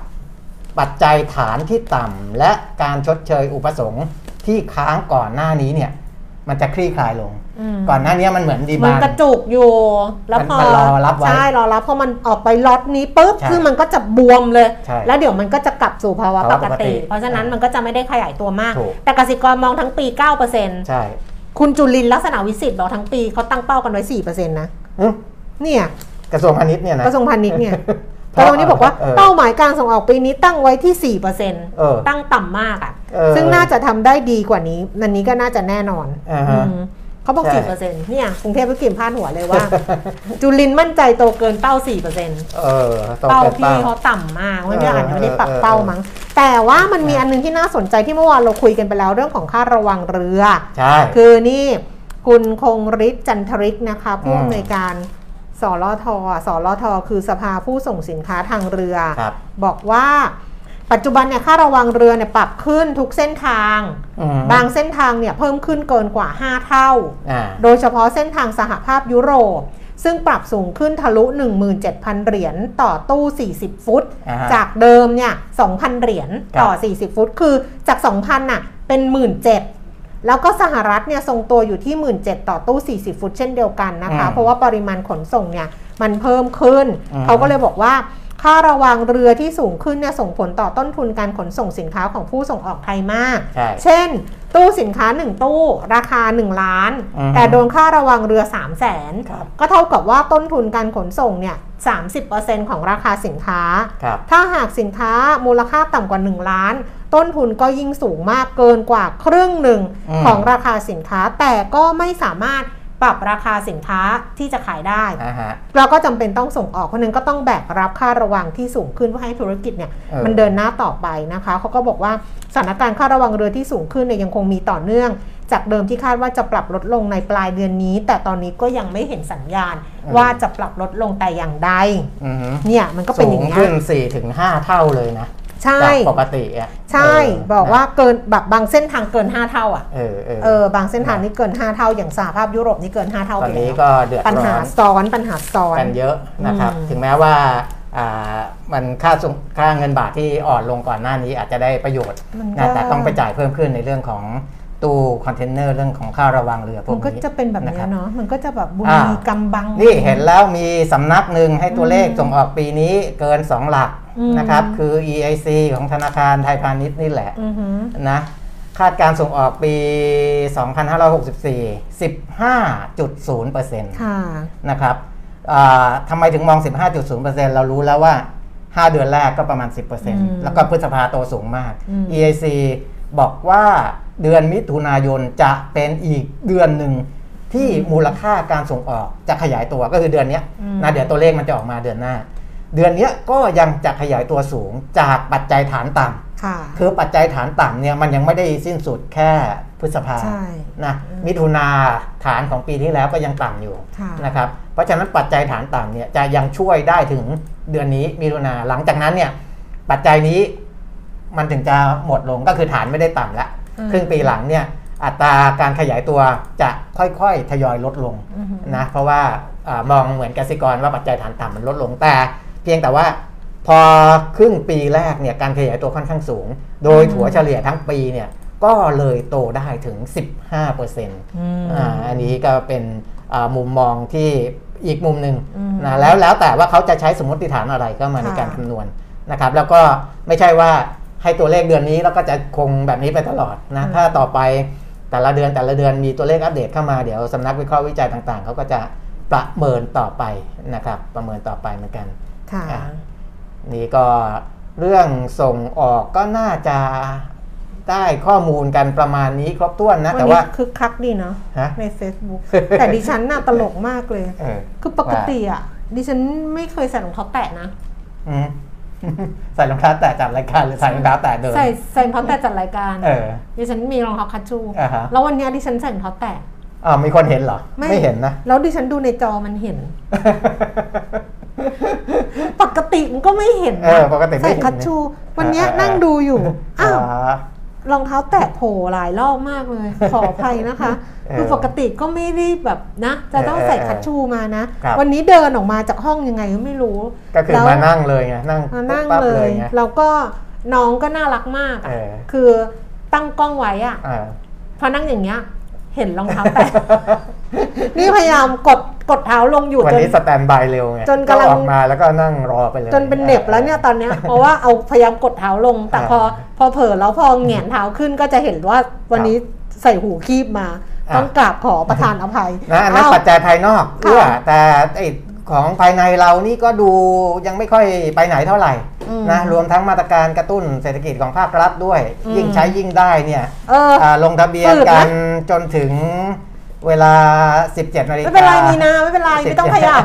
ปัจจัยฐานที่ต่ำและการชดเชยอุปสงค์ที่ค้างก่อนหน้านี้เนี่ยมันจะคลี่คลายลง
อืม
ก่อนหน้านี้มันเหมือนดี
มัน
บาน
กระจุกอยู่ แล้วพอ
มันรอรับไว้
ใช่รอรับพอมันออกไปล็อตนี้ปุ๊บ
ใช่
คือมันก็จะบวมเลย
ใช่
แล้วเดี๋ยวมันก็จะกลับสู่ภาวะ
ภาวะ
ปก
ปกติ
ติ เพราะฉะนั้น
อ่ามั
มันก็จะไม่ได้ขยายตัวมาก
ถูก
แต่กสิกรมองทั้งปี 9%
ใช่
คุณจุลินลักษณะวิสิทธิ์บอกทั้งปีเขาตั้งเป้ากันไว้4%นะ
อืม
เนี่ย
กระทรวงพาณิชย์เนี่ยนะ
กระทรวงพาณิชย์เนี่ย
เพ
กระ
ราะ
ทรวงนี้บอกว่า
เออ
เป้าหมายการส่งออกปีนี้ตั้งไว้ที่4%
เออ
ตั้งต่ำมากอะ
เออ
ซึ่งน่าจะทำได้ดีกว่านี้นันนี้ก็น่าจะแน่นอน
อ่าฮะ
อืม เขาบอก
ใช่
4%เนี่ยกรุงเทพธุรกิจพาดหัวเลยว่า จุลินมั่นใจโตเกินเป้า 4%
เออตรง
เป้า
เป็น
พี่
เป้า
เขาต่ำมากวันนี้
เออ
อาจจะไม่ได้ปรับ
เออ
เป้า
เออ
มั้ง แต่ว่ามันมีอันนึงที่น่าสนใจที่เมื่อวานเราคุยกันไปแล้วเรื่องของค่าระวังเรือ
ใช่
คือนี่คุณคงฤทธิ์จันทริกนะคะผู้
อืม
อำนวยการสรทอะสรทคือสภาผู้ส่งสินค้าทางเรือ
ครับ
บอกว่า ปัจจุบันเนี่ยค่าระวังเรือเนี่ยปรับขึ้นทุกเส้นทาง
อืม
บางเส้นทางเนี่ยเพิ่มขึ้นเกินกว่า 5 เท่า
อ่า
โดยเฉพาะเส้นทางสหภาพยุโรป ซึ่งปรับสูงขึ้นทะลุ 17,000 เหรียญต่อตู้ 40 ฟุต
อ่าฮะ
จากเดิมเนี่ย 2,000 เหรียญต่อ 40 ฟุต คือจาก 2,000น่ะเป็น 17,000แล้วก็สหรัฐเนี่ยทรงตัวอยู่ที่ 17,000 ต่อตู้ 40 ฟุตเช่นเดียวกันนะคะ
อืม
เพราะว่าปริมาณขนส่งเนี่ยมันเพิ่มขึ้น
อืม
เขาก็เลยบอกว่า ค่าระวังเรือที่สูงขึ้นเนี่ยส่งผลต่อต้นทุนการขนส่งสินค้าของผู้ส่งออกไทยมาก
ใช่
เช่น ตู้สินค้า 1 ตู้ ราคา 1 ล้าน
อือฮึ
แต่โดนค่าระวังเรือ 3 0 0แสน
ครับ
ก็เท่ากับว่าต้นทุนการขนส่งเนี่ย30%ของราคาสินค้า
ครับ
ถ้าหากสินค้ามูลค่าต่ำกว่า 1 ล้าน ต้นทุนก็ยิ่งสูงมากเกินกว่าครึ่งหนึ่ง
อืม
ของราคาสินค้าแต่ก็ไม่สามารถ ปรับราคาสินค้าที่จะขายได้
อ่าฮะ
เราก็จำเป็นต้องส่งออกเพราะฉะนั้นก็ต้องแบกรับค่าระวังที่สูงขึ้นเพื่อให้ธุรกิจเนี่ย
เออ
มันเดินหน้าต่อไปนะคะเขาก็บอกว่าสถานการณ์ค่าระวังเรือที่สูงขึ้นเนี่ยยังคงมีต่อเนื่อง จากเดิมที่คาดว่าจะปรับลดลงในปลายเดือนนี้ แต่ตอนนี้ก็ยังไม่เห็นสัญญาณว่าจะปรับลดลงแต่อย่างใด
อือฮึ
เนี่ยมันก็เป็น
สู
อย่าง
ง
นี้
ขึ้
ย
น4ถึง5เท่าเลยนะ
ใช่
จากปกติอะ
ใช่
เบ
อกว่าเกินแบบบางเส้นทางเกิน 5 เท่าอะ
เออเออ
เออบางเส้นทางนี่เกิน 5 เท่า อย่างสหภาพยุโรปนี่เกิน 5 เท่า
ต
ไป
อน
แล้
นี้
ว
ก็เดือด
ปัญ
ร้
หา
อน
ซ้อนปัญหาซ้อน
กันเยอะนะครับ
อืม
ถึงแม้ว่าอ่ามันค่าส่งค่าเงินบาทที่อ่อนลงก่อนหน้านี้อาจจะได้ประโยชน์
มัน
นะ
ก็
แต่ต้องไปจ่ายเพิ่มขึ้นในเรื่องของ ตู้คอนเทนเนอร์เรื่องของค่าระวังเรือพว
มั
ก
นก็
นี้
จะเป็นแบบ
นะค
เนี้
รั
ย
บ
เนาะมันก็จะแบบบุญ
อ่า
มีกำบัง
นี่เห็นแล้วมีสำนักหนึ่งให้ตัวเลข
อืม
ส่งออกปีนี้เกิน 2 หลัก
อืม
นะครับ คือ EIC ของธนาคารไทยพาณิชย์นี่แหละ
อือหือ
นะคาดการส่งออกปี 2564 15.0%
ค่ะ
นะครับอ่าทำไมถึงมอง 15.0%เรารู้แล้วว่า 5 เดือนแรกก็ประมาณ
ม
10%แล้วก็พฤษภาโตสูงมาก
อืม
EIC บอกว่าเดือนมิถุนายนจะเป็นอีกเดือนหนึ่งที่มูลค่าการส่งออกจะขยายตัวก็คือเดือนเนี้ย
อืม
นะเดี๋ยวตัวเลขมันจะออกมาเดือนหน้า เดือนเนี้ยก็ยังจะขยายตัวสูงจากปัจจัยฐานต่ำ
ค่ะ
คือปัจจัยฐานต่ำเนี่ยมันยังไม่ได้สิ้นสุดแค่พฤษภา
ใช่
นะมิถุนาฐานของปีที่แล้วก็ยังต่ำอยู่
ค่ะ
นะครับเพราะฉะนั้นปัจจัยฐานต่ำเนี่ยจะยังช่วยได้ถึงเดือนนี้มิถุนาหลังจากนั้นเนี่ยปัจจัยนี้ มันถึงจะหมดลงก็คือฐานไม่ได้ต่ำแล้ว
อืม
ครึ่งปีหลังเนี่ยอัตราการขยายตัวจะค่อยๆ ทยอยลดลง
อือหือ
นะเพราะว่าอามองเหมือนกสิกรว่าปัจจัยฐานต่ำมันลดลงแต่ เพียงแต่ว่าพอครึ่งปีแรกเนี่ยการขยายตัวค่อนข้างสูง โดยถัวเฉลี่ยทั้งปีเนี่ยก็เลยโตได้ถึง 15%อ
อืม
อ่าอันนี้ก็เป็นอ่ามุมมองที่อีกมุมหนึ่ง
อืม
นะแล้วแล้วแต่ว่าเขาจะใช้สมมติฐานอะไรก็มาใน
ค่ะ
การคำนวณนะครับ แล้วก็ไม่ใช่ว่า ให้ตัวเลขเดือนนี้แล้วก็จะคงแบบนี้ไปตลอดนะถ้าต่อไปแต่ละเดือนแต่ละเดือนมีตัวเลขอัปเดตเข้ามาเดี๋ยวสำนักวิเคราะห์วิจัยต่างๆเขาก็จะประเมินต่อไปนะครับ ประเมินต่อไปเหมือนกัน
ค่ะ
อ่านี่ก็เรื่องส่งออกก็น่าจะได้ข้อมูลกันประมาณนี้ครบถ้วนนะ
วัน
แต่
นี้
ว่า
คึกคักดีเนาะ
ฮะ
ใน Facebook แต่ดิฉันน่ะตลกมากเลย
เออ
คือปกติอะ ดิฉันไม่เคยใส่รองเท้าแตะนะ
อืม ใส่รองเท้าแตะจัดรายการหรือใส่รองเท้าแตะเดิน
ใส่ใส่รองเท้าแตะจัดรายการ
เออ
ดิฉันมีรองเท้าคัชชู
อ่าฮะ
แล้ววันเนี้ยดิฉันใส่รองเท้าแตะ
อ่ามีคนเห็นเหรอ ไม่เห็นนะ
แล้วดิฉันดูในจอมันเห็น ปกติมันก็ไม่เห็น
เออปกติไม่
ใส่
เห็น
คัชชู วันเนี้ย
อ่าอ่า
นั่งดูอยู่ อ้าว
อ๋อ
รองเท้าแตะโผล่หลายรอบมากเลย ขออภัยนะคะ
เออ
คือปกติก็ไม่ได้แบบนะ จะต้อง
เออ
ใส่
เออ
คัชชูมานะ
ครับ
วันนี้เดินออกมาจากห้องยังไงก็ไม่รู้
ก็คือ
แล้ว
มานั่งเลยไงนั่ง
มานั่ง
ปั๊บ
เลย
ไง
แล้วก็น้องก็น่ารักมากอะ
เออ
คือตั้งกล้องไว้อะ
อ่า
พอนั่งอย่างเงี้ย เห็นรองเท้าแตะนี่พยายามกดกดเท้าลงอยู่
วัน
จน
นี้สแตนบายเร็วไง
จนกำลัง
ออกมาแล้วก็นั่งรอไปเลย
จนเป็นเหน็บแล้วเนี่ยตอนเนี้ยเพราะว่าเอาพยายามกดเท้าลง แต่พอพอเผลอแล้วพอแหงนเท้าขึ้นก็จะเห็นว่าวันนี้ใส่หูคีบมา
อะ
ต้องกราบขอประทานอภัย
นะอันนั้น
อ้าว
ปัจจัยภายนอก
ค่ะ
เอื้อแต่ไอ้ ของภายในเรานี่ก็ดูยังไม่ค่อยไปไหนเท่าไหร่
อืม
นะรวมทั้งมาตรการกระตุ้นเศรษฐกิจของภาครัฐด้วย
อืม
ยิ่งใช้ยิ่งได้เนี่ย
เออ
อ่าลงทะเบียน
ฝืดนะ
กันจนถึงเวลา 17นาฬิกา
ไม่เป็นไรมีนาไม่เป็นไรไม่ต้องขยับ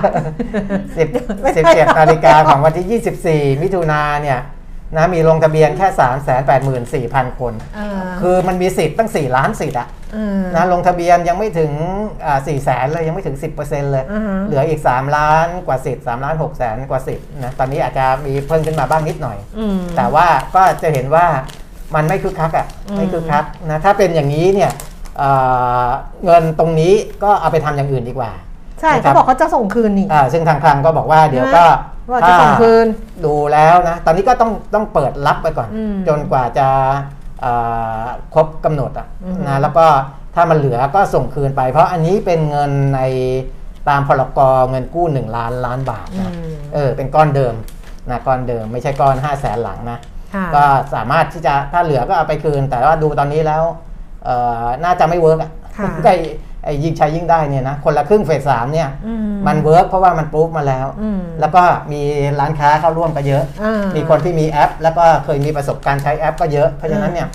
สิบ
ไม่
สิบ
ใช่
เจ็ดนาฬิกาของวันที่ 24 มิถุนาเนี่ย นะมีลงทะเบียนแค่ 3 8 4 0 0 0 คน
เออ
คือมันมีสิทธิ์ตั้ง 4 ล้านสิทธิ์อะ
เออ
นะลงทะเบียนยังไม่ถึง4แสนเลยยังไม่ถึง 10%เลย
อือฮะ
เหลืออีก 3 ล้านกว่าสิทธิ์3ล้าน6แสนกว่าสิทธิ์นะตอนนี้อาจจะมีเพิ่มขึ้นมาบ้างนิดหน่อย
อืม
แต่ว่าก็จะเห็นว่ามันไม่คึกคักอะ่ะ
อืม
ไม่คึกคักนะถ้าเป็นอย่างนี้เนี่ยเอ่อเงินตรงนี้ก็เอาไปทำอย่างอื่นดีกว่า
ใช่
นะครับ
เขาบอกเขาจะส่งคืนนี่
อ่าซึ่งทางคลังก็บอกว่าเดี๋ยวก็
ว่าจะส่งคืน
ดูแล้วนะ ตอนนี้ก็ต้องต้องเปิดรับไปก่อน
อืม
จนกว่าจะเอ่อครบกำหนดอะ
อืม
นะแล้วก็ถ้ามันเหลือก็ส่งคืนไป เพราะอันนี้เป็นเงินในตามพรกเงินกู้ 1 ล้านล้านบาท
อื
นะ
ม
เออเป็นก้อนเดิมนะก้อนเดิมไม่ใช่ก้อน 5 0 0แสนหลังนะ
ค่ะ
ก็สามารถที่จะถ้าเหลือก็เอาไปคืน แต่ว่าดูตอนนี้แล้วเอ่อน่าจะไม่ work อะ
ค่ะ
ไอ้ไอ้ยิ่งใช้ยิ่งได้เนี่ยนะคนละครึ่ง phase สามเนี่ย
อื
มัน work เพราะว่ามัน prove มาแล้ว
อืม
แล้วก็มีร้านค้าเข้าร่วมก็เยอะ
อ่า
มีคนที่มีแอป แล้วก็เคยมีประสบการณ์ใช้แอป ก็เยอะเพราะฉะนั้นเนี่ย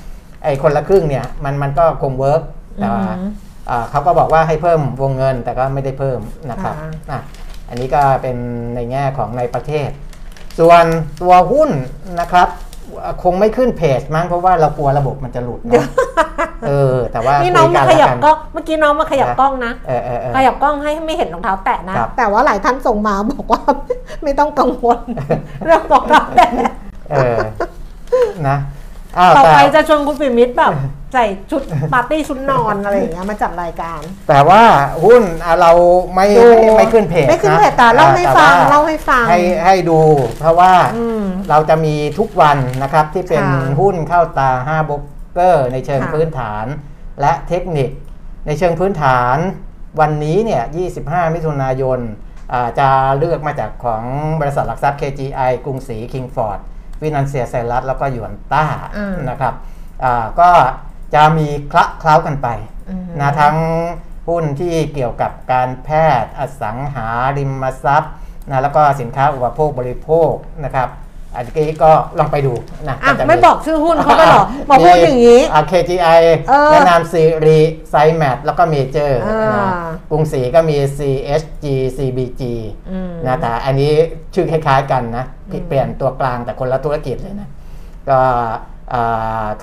ไอ้คนละครึ่งเนี่ยมันมันก็คง work แต่ว่า
อืม
อ่าเขาก็บอกว่าให้เพิ่มวงเงินแต่ก็ไม่ได้เพิ่มนะครับ
ค่ะ
อะอันนี้ก็เป็นในแง่ของในประเทศ ส่วนตัวหุ้นนะครับอะ คงไม่ขึ้นเพจมั้งเพราะว่าเรากลัวระบบมันจะหลุดนะเออ แต่ว่า
นี่น้อง
คุ
มาข
แล้ว
ยับ
กัน
กล้องเมื่อกี้น้องมาขยับกล้องนะ
เออเออเออ
ขยับกล้องให้ไม่เห็นรองเท้าแตะนะ
ครับ
แต่ว่าหลายท่านส่งมาบอกว่า ไม่ต้องกังวลเรื่องรองเท้าแตะ
เออนะ อ้าว
ต่อ
แต่
ไปจะชวนคุณปิมิตรแบบใส่ชุดปาร์ตี้ชุดนอนอะไรอย่างเงี้ยมาจัดรายการ
แต่ว่าหุ้นอะเราไม่
ดู
ไม่ไม่ขึ้นเพจ
ไม่ขึ้นเพจะแต่เล่าให้
อ่
ฟัง
แต่ว่
เล่าให้ฟัง
ให้ให้ดู เพราะว่า
อืม
เราจะมีทุกวันนะครับที่เป็น
ค่ะ
หุ้นเข้าตา5โบรกเกอร์ในเชิง
ค่ะ
พื้นฐาน และเทคนิค ในเชิงพื้นฐาน วันนี้เนี่ย 25 มิถุนายนอ่าจะเลือกมาจากของบริษัทหลักทรัพย์ KGI กรุงศรีคิงฟอร์ด ฟินันเซียไซรัสแล้วก็หยวนต้า
อืม
นะครับอ่าก็จะมีคละเคล้ากันไป
อืม
นะทั้งหุ้นที่เกี่ยวกับการแพทย์อสังหาริมทรัพย์นะแล้วก็สินค้าอุปโภคบริโภคนะครับ อันนี้ก็ลองไปดูนะ
อะ
จะ
ไม่บอกชื่อหุ้นเขาไปหรอมาพูดอย่างนี้
อะ KGI
เออ
แนะนำซีรีไซแมทแล้วก็เมเจอร์
อ่า
นะกรุงศรีก็มี CHG CBG
อืม
นะแต่อันนี้ชื่อคล้ายๆกันนะเปลี่ยนตัวกลางแต่คนละธุรกิจเลยนะ ก็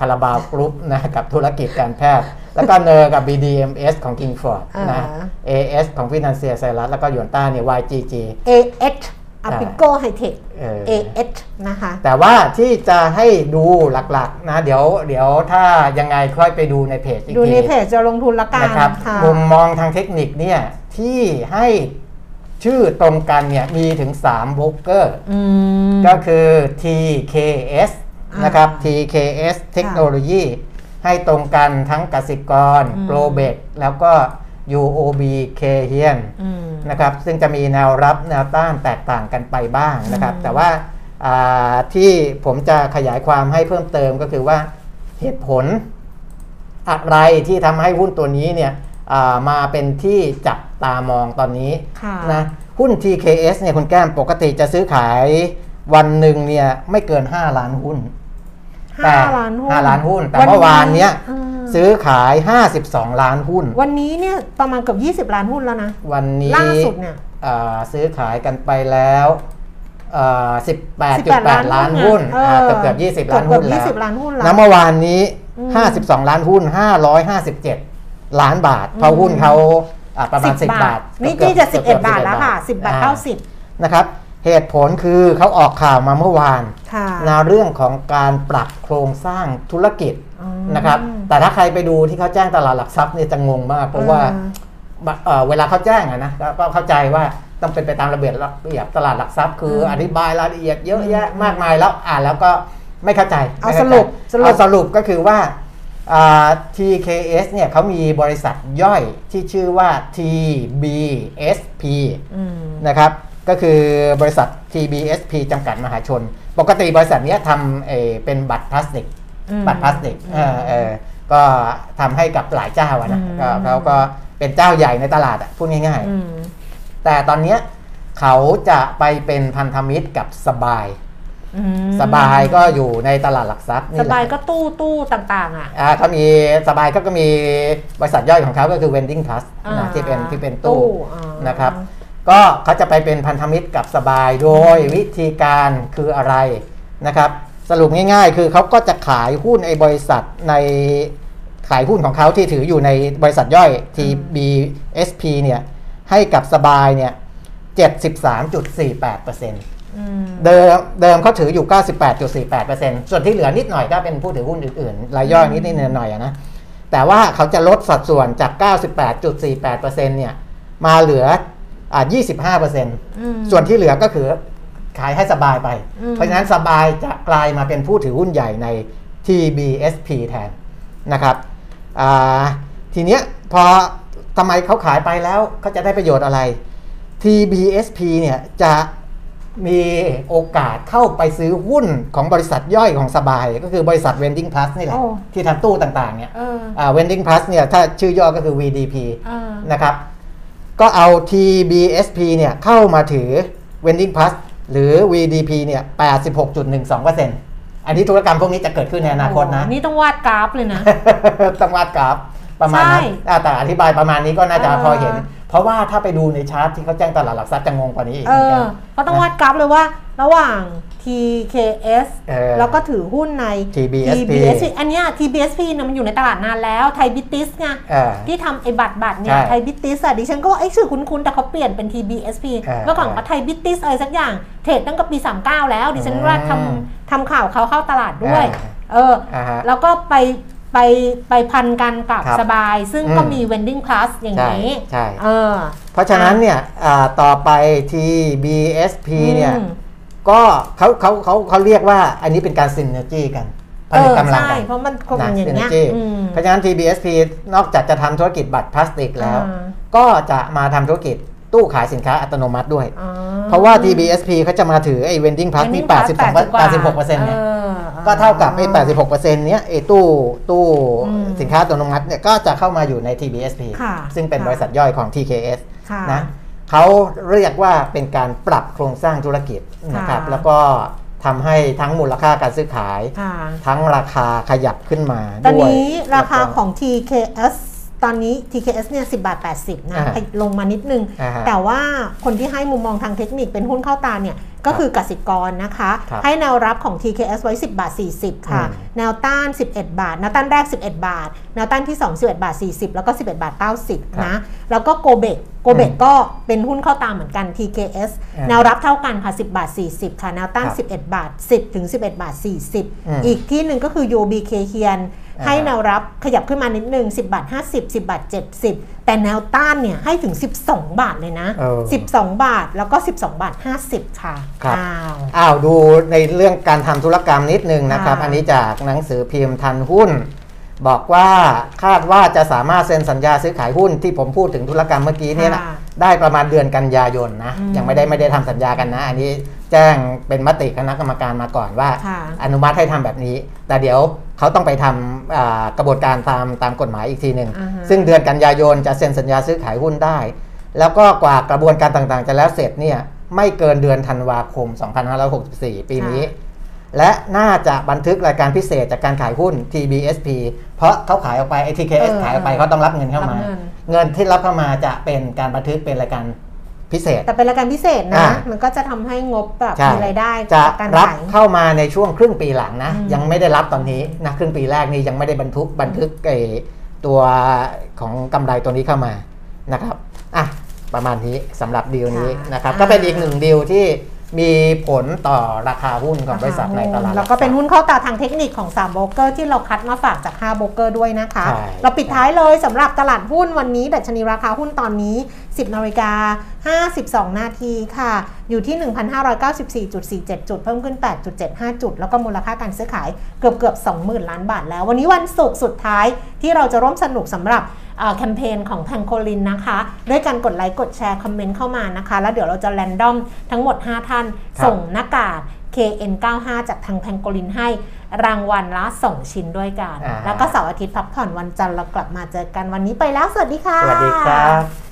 คาราบาวกรุ๊ปนะกับธุรกิจการแพทย์ แล้วก็เนอร์กับ BDMS ของ Kingford นะ
อ่า
AS ของ Financial ไซรัสแล้วก็หยวนต้าเนี่ย YGG
AH a p i c o High Tech
เออ
AH นะคะ
แต่ว่าที่จะให้ดูหลักๆนะเดี๋ยวเดี๋ยวถ้ายังไงค่อยไปดูในเพจอีก
ดูใน
ที
เพจจะลงทุนละกัน
นะครับ
ค่ะ
มุมมองทางเทคนิคเนี่ยที่ให้ชื่อตรงกันเนี่ยมีถึง3โบรกเกอร์
อืม
ก็คือ TKS
อ่าน
นะครับ TKS เทคโนโลยีให้ตรงกันทั้งกสิกร
อืม
โ r เบกแล้วก็ UOB k เฮียน
อืม
นะครับซึ่งจะมีแนวรับแนวต้านแตกต่างกันไปบ้างนะครับ
อืม
แต่ว่าอ่าที่ผมจะขยายความให้เพิ่มเติมก็คือว่าเหตุผลอะไรที่ทำให้หุ้นตัวนี้เนี่ยอ่ามาเป็นที่จับตามองตอนนี้
ค่ะ
นะหุ้น TKS เนี่ยคุณแก้มปกติจะซื้อขายวันหนึ่งเนี่ยไม่เกิน 5 ล้านหุ้น
ห้าล้านหุ้น
ห้าล้านหุ้น แต่
วันนี้
เมื่อวานเนี้ย
อ่า
ซื้อขาย 52 ล้านหุ้น
วันนี้เนี่ยประมาณเกือบ20 ล้านหุ้นแล้วนะ
วันนี้
ล่าสุดเนี่ย
อ่าซื้อขายกันไปแล้วอ่า18.8ล้านหุ้น
เอ
อ่า
อ
เกือบเกือบ20ล้านหุ้น
เกื
แล้
อบ
ว
20ล้านหุ้นแล้ว
นะเมื่อวานนี้
อืม
52ล้านหุ้น557ล้านบาท เพราะหุ้นเขาอ่าประมาณ10บาท
นี่
กื
ที่
อบ
จะ
กือบ
11บาทแล้วค่ะ10บาท
อ่
เท่าสิบ
นะครับ เหตุผลคือเขาออกข่าวมาเมื่อวาน
ค่ะ
นะเรื่องของการปรับโครงสร้างธุรกิจ
อืม
นะครับแต่ถ้าใครไปดูที่เขาแจ้งตลาดหลักทรัพย์เนี่ยจะงงมาก เพราะว่า
อ่า
เอ่อเวลาเขาแจ้งอะนะก็ก็เข้าใจว่าต้องเป็นไปตามระเบียบระเบียบตลาดหลักทรัพย์คืออ
ม
อธิบายรายละเอียดเยอะแยะมากมายแล้วอ่านแล้วก็ไม่เข้าใจ
เอา
ไม่ข้
สรุป
ใจ
สรุป
เอาสรุปก็คือว่าอ่า TKS เนี่ยเขามีบริษัทย่อยที่ชื่อว่า TBSP
อืม
นะครับ ก็คือบริษัท TBSP จำกัดมหาชน ปกติบริษัทเนี้ยทำเอ่อเป็นบัตรพลาสติก
อืม
บัตรพลาสติกเออเออก็ทำให้กับหลายเจ้าอะนะ
อืม
ก็เขาก็เป็นเจ้าใหญ่ในตลาดอะพูดง่าย
อืม
ๆแต่ตอนเนี้ยเขาจะไปเป็นพันธมิตรกับสบาย
อืม
สบายก็อยู่ในตลาดหลักทรัพย์
ส
นี่แห
บาย
ละ
ก็ตู้ตู้ต่างๆ อะ
อ่าเขามีสบายเขาก็มีบริษัทย่อยของเขาก็คือ Vending Plus
อ่า
นะที่เป็นที่เป็นตู้
อ่า
นะครับ ก็เขาจะไปเป็นพันธมิตรกับสบายโดยวิธีการคืออะไรนะครับสรุปง่ายๆ คือเขาก็จะขายหุ้นไอ้บริษัทในขายหุ้นของเขาที่ถืออยู่ในบริษัทย่อย TBSP เนี่ยให้กับสบายเนี่ย73.48%
อืม
เดิมเดิมเขาถืออยู่ 98.48%ส่วนที่เหลือนิดหน่อยก็เป็นผู้ถือหุ้นอื่นๆ รายย่อยนิดๆหน่อยๆอะนะแต่ว่าเขาจะลดสัดส่วนจาก 98.48%เนี่ยมาเหลือ อ่า25%
อืม
ส่วนที่เหลือก็คือขายให้สบายไป
อืม
เพราะฉะนั้นสบายจะกลายมาเป็นผู้ถือหุ้นใหญ่ใน TBSP แทนนะครับอ่าทีเนี้ยพอทำไมเขาขายไปแล้วเขาจะได้ประโยชน์อะไร TBSP เนี่ยจะมีโอกาสเข้าไปซื้อหุ้นของบริษัทย่อยของสบาย ก็คือบริษัท Vending Plus นี่แหละ
โอ้
ที่ทำตู้ต่างๆเนี่ย
เออ
อ่า Vending Plus เนี่ยถ้าชื่อย่อก็คือ VDP
เออ
นะครับ ก็เอา TBSP เนี่ยเข้ามาถือ Vending Plus หรือ VDP เนี่ย 86.12%อันนี้ธุรกรรมพวกนี้จะเกิดขึ้นในอนาคตนะ
โอ้นี่ต้องวาดกราฟเลยนะ
ต้องวาดกราฟประมาณนั้น
ใช่
อ่าแต่อธิบายประมาณนี้ก็น่าจะ
เออ
พอเห็น เพราะว่าถ้าไปดูในชาร์ตที่เขาแจ้งตลาดหลักทรัพย์จะงงกว่านี้อีก
เอ
เหมือนกั
อนก็ต้องวาดกราฟเลยว่า ระหว่าง TKS
เออ
แล้วก็ถือหุ้นใน
TBSP
อันเนี้ย TBSP เนี่ยมันอยู่ในตลาดนานแล้วไทยบริติชไง
เออ
ที่ทำไอ้บัตรบัตรเนี่
ใช่
ยไทยบริติชอะดิฉันก็ว่าไอ้ยชื่อคุ้นๆ แต่เขาเปลี่ยนเป็น TBSP
เออ
เมื่อก่อนก็ไทยบริติชอะไรสักอย่าง เทรดตั้งแต่ปี 39 แล้ว ดิฉันว่าท
อืมำ
ทำข่าวเขาเข้าตลาดด้วย
อ่า
เออ
อ่าฮะ
แล้วก็ไปไปไปพันกันกับ
ครับ
สบาย ซึ่ง
อืม
ก็มี vending plus อย่าง
ใช่
นี้
ใช่
เออ
เพราะฉะนั้นเนี่ยอ่าต่อไป TBSP เนี่ย
อืม
ก็เขาเขาเขาเขาเรียกว่าอันนี้เป็นการซินเนอร์จีกันผ
เอ
ลิต
อกำ
ลัง
ใช่
กัน
เพราะมันคง
นะ
อย่างเงี้ย
synergy
อืม
เพราะฉะนั้น TBSP นอกจากจะทำธุรกิจบัตรพลาสติกแล้ว
อ่า
ก็จะมาทำธุรกิจตู้ขายสินค้าอัตโนมัติด้วย
อ๋อ
เพราะว่า TBSP เขาจะมาถือไอ้ vending plus ที่
Vending Plus
82 86เปอร์เซ็นต์เนี่ย
ออ
ก็เท่ากับไอ้ 86เปอร์เซ็นต์เนี้ยไอ้ตู้ตู้
อืม
สินค้าอัตโนมัติเนี่ยก็จะเข้ามาอยู่ใน TBSP
ค่ะ
ซึ่งเป็น
ค่ะ
บริษัทย่อยของ TKS
ค่ะ
นะ เขาเรียกว่าเป็นการปรับโครงสร้างธุรกิจนะครับ
ค่ะ
แล้วก็ทำให้ทั้งมูลค่าการซื้อขาย
ค่ะ
ทั้งราคาขยับขึ้นมา
ตอน
ด้วย
นี้ราคา
แล้วก็
ของ TKS ตอนนี้ TKS เนี่ย10บาท 80 นะ
อ่า
ลงมานิดนึง
อ่าฮะ
แต่ว่าคนที่ให้มุมมองทางเทคนิคเป็นหุ้นเข้าตาเนี่ยก็คือกสิกรนะคะ
ครับ
ให้แนวรับของ TKS ไว้ 10 บาท 40 ค่ะ
อืม
แนวต้าน 11 บาท แนวต้านแรก 11 บาท แนวต้านที่ 2 11 บาท 40 แล้วก็ 11 บาท 90 นะ แล้วก็โกเบกโกเบกก็เป็นหุ้นเข้าตามเหมือนกัน TKS
อ่า
แนวรับเท่ากันค่ะ 10 บาท 40 ค่ะ แนวต้าน
ครับ
11 บาท 10 ถึง 11 บาท
อืม
40 อีกที่หนึ่งก็คือ UBK เคียน
อ่า
ให้แนวรับขยับขึ้นมานิดนึง 10 บาท 50 10 บาท 70 แต่แนวต้านเนี่ยให้ถึง 12 บาทเลยนะ
เออ
12 บาทแล้วก็ 12 บาท 50 ค่ะ
ครับ
อ้าว
อ้าวดูในเรื่องการทำธุรกรรมนิดนึงนะครับ
ค่ะ
อันนี้จากหนังสือพิมพ์ทันหุ้น บอกว่าคาดว่าจะสามารถเซ็นสัญญาซื้อขายหุ้นที่ผมพูดถึงธุรกรรมเมื่อกี้เนี่ยนะ
ค่ะ
ได้ประมาณเดือนกันยายนนะ
อืม
ยังไม่ได้ไม่ได้ทำสัญญากันนะ อันนี้แจ้งเป็นมติคณะกรรมการมาก่อนว่า
ค่ะ
อนุมัติให้ทำแบบนี้ แต่เดี๋ยว เขาต้องไปทำอ่ากระบวนการตามตามกฎหมายอีกทีหนึ่ง
อ่าฮะ
ซึ่งเดือนกันยายนจะเซ็นสัญญาซื้อขายหุ้นได้ แล้วก็กว่ากระบวนการต่างๆ จะแล้วเสร็จเนี่ยไม่เกินเดือนธันวาคม 2564 ปีนี้ และน่าจะบันทึกรายการพิเศษจากการขายหุ้น TBSP เพราะเขาขายออกไปไอ้ TKS
เออ
ขายออกไปเขาต้องรับเงินเข้ามา
รับเงิน
เงินที่รับเข้ามาจะเป็นการบันทึกเป็นรายการ พิเศษ
แต่เป็นรายการพิเศษ
อ่า
นะ มันก็จะทำให้งบแบบ
ใช่
มีรายได้
จะ
จากการ
รับ
ขาย
เข้ามาในช่วงครึ่งปีหลังนะ
อืม
ยังไม่ได้รับตอนนี้นะครึ่งปีแรกนี่ยังไม่ได้บรรทุกบันทึกไอ้ตัวของกำไรตัวนี้เข้ามานะครับอะประมาณนี้สำหรับดีลนี้
ค่ะ
นะครับ
อ่า
ก็เป็นอีกหนึ่งดีลที่ มีผลต่อราคาหุ้นของบริษัทในตลาด
แล้วก็เป็นหุ้นเข้าตาทางเทคนิคของ3โบรกเกอร์ที่เราคัดมาฝากจาก5โบรกเกอร์ด้วยนะคะ เราปิดท้ายเลยสำหรับตลาดหุ้นวันนี้ดัชนีราคาหุ้นตอนนี้ 10นาฬิกา52 นาทีค่ะ อยู่ที่ 1,594.47 จุด เพิ่มขึ้น 8.75 จุด แล้วก็มูลค่าการซื้อขายเกือบเกือบ 20,000 ล้านบาทแล้ว วันนี้วันศุกร์สุดท้ายที่เราจะร่วมสนุกสำหรับ แคมเปญของแพงโคลินนะคะ ด้วยการกดไลค์กดแชร์คอมเมนต์เข้ามานะคะ แล้วเดี๋ยวเราจะแรนดอมทั้งหมด 5 ท่าน
ครับ
ส่งหน้ากาก KN95 จากทางแพงโกลินให้รางวัลละ 2 ชิ้นด้วยกัน
อ่า
แล้วก็เสาร์อาทิตย์พักผ่อนวันจันทร์เรากลับมาเจอกันวันนี้ไปแล้ว สวัสดีค่ะ
สวัสดีครับ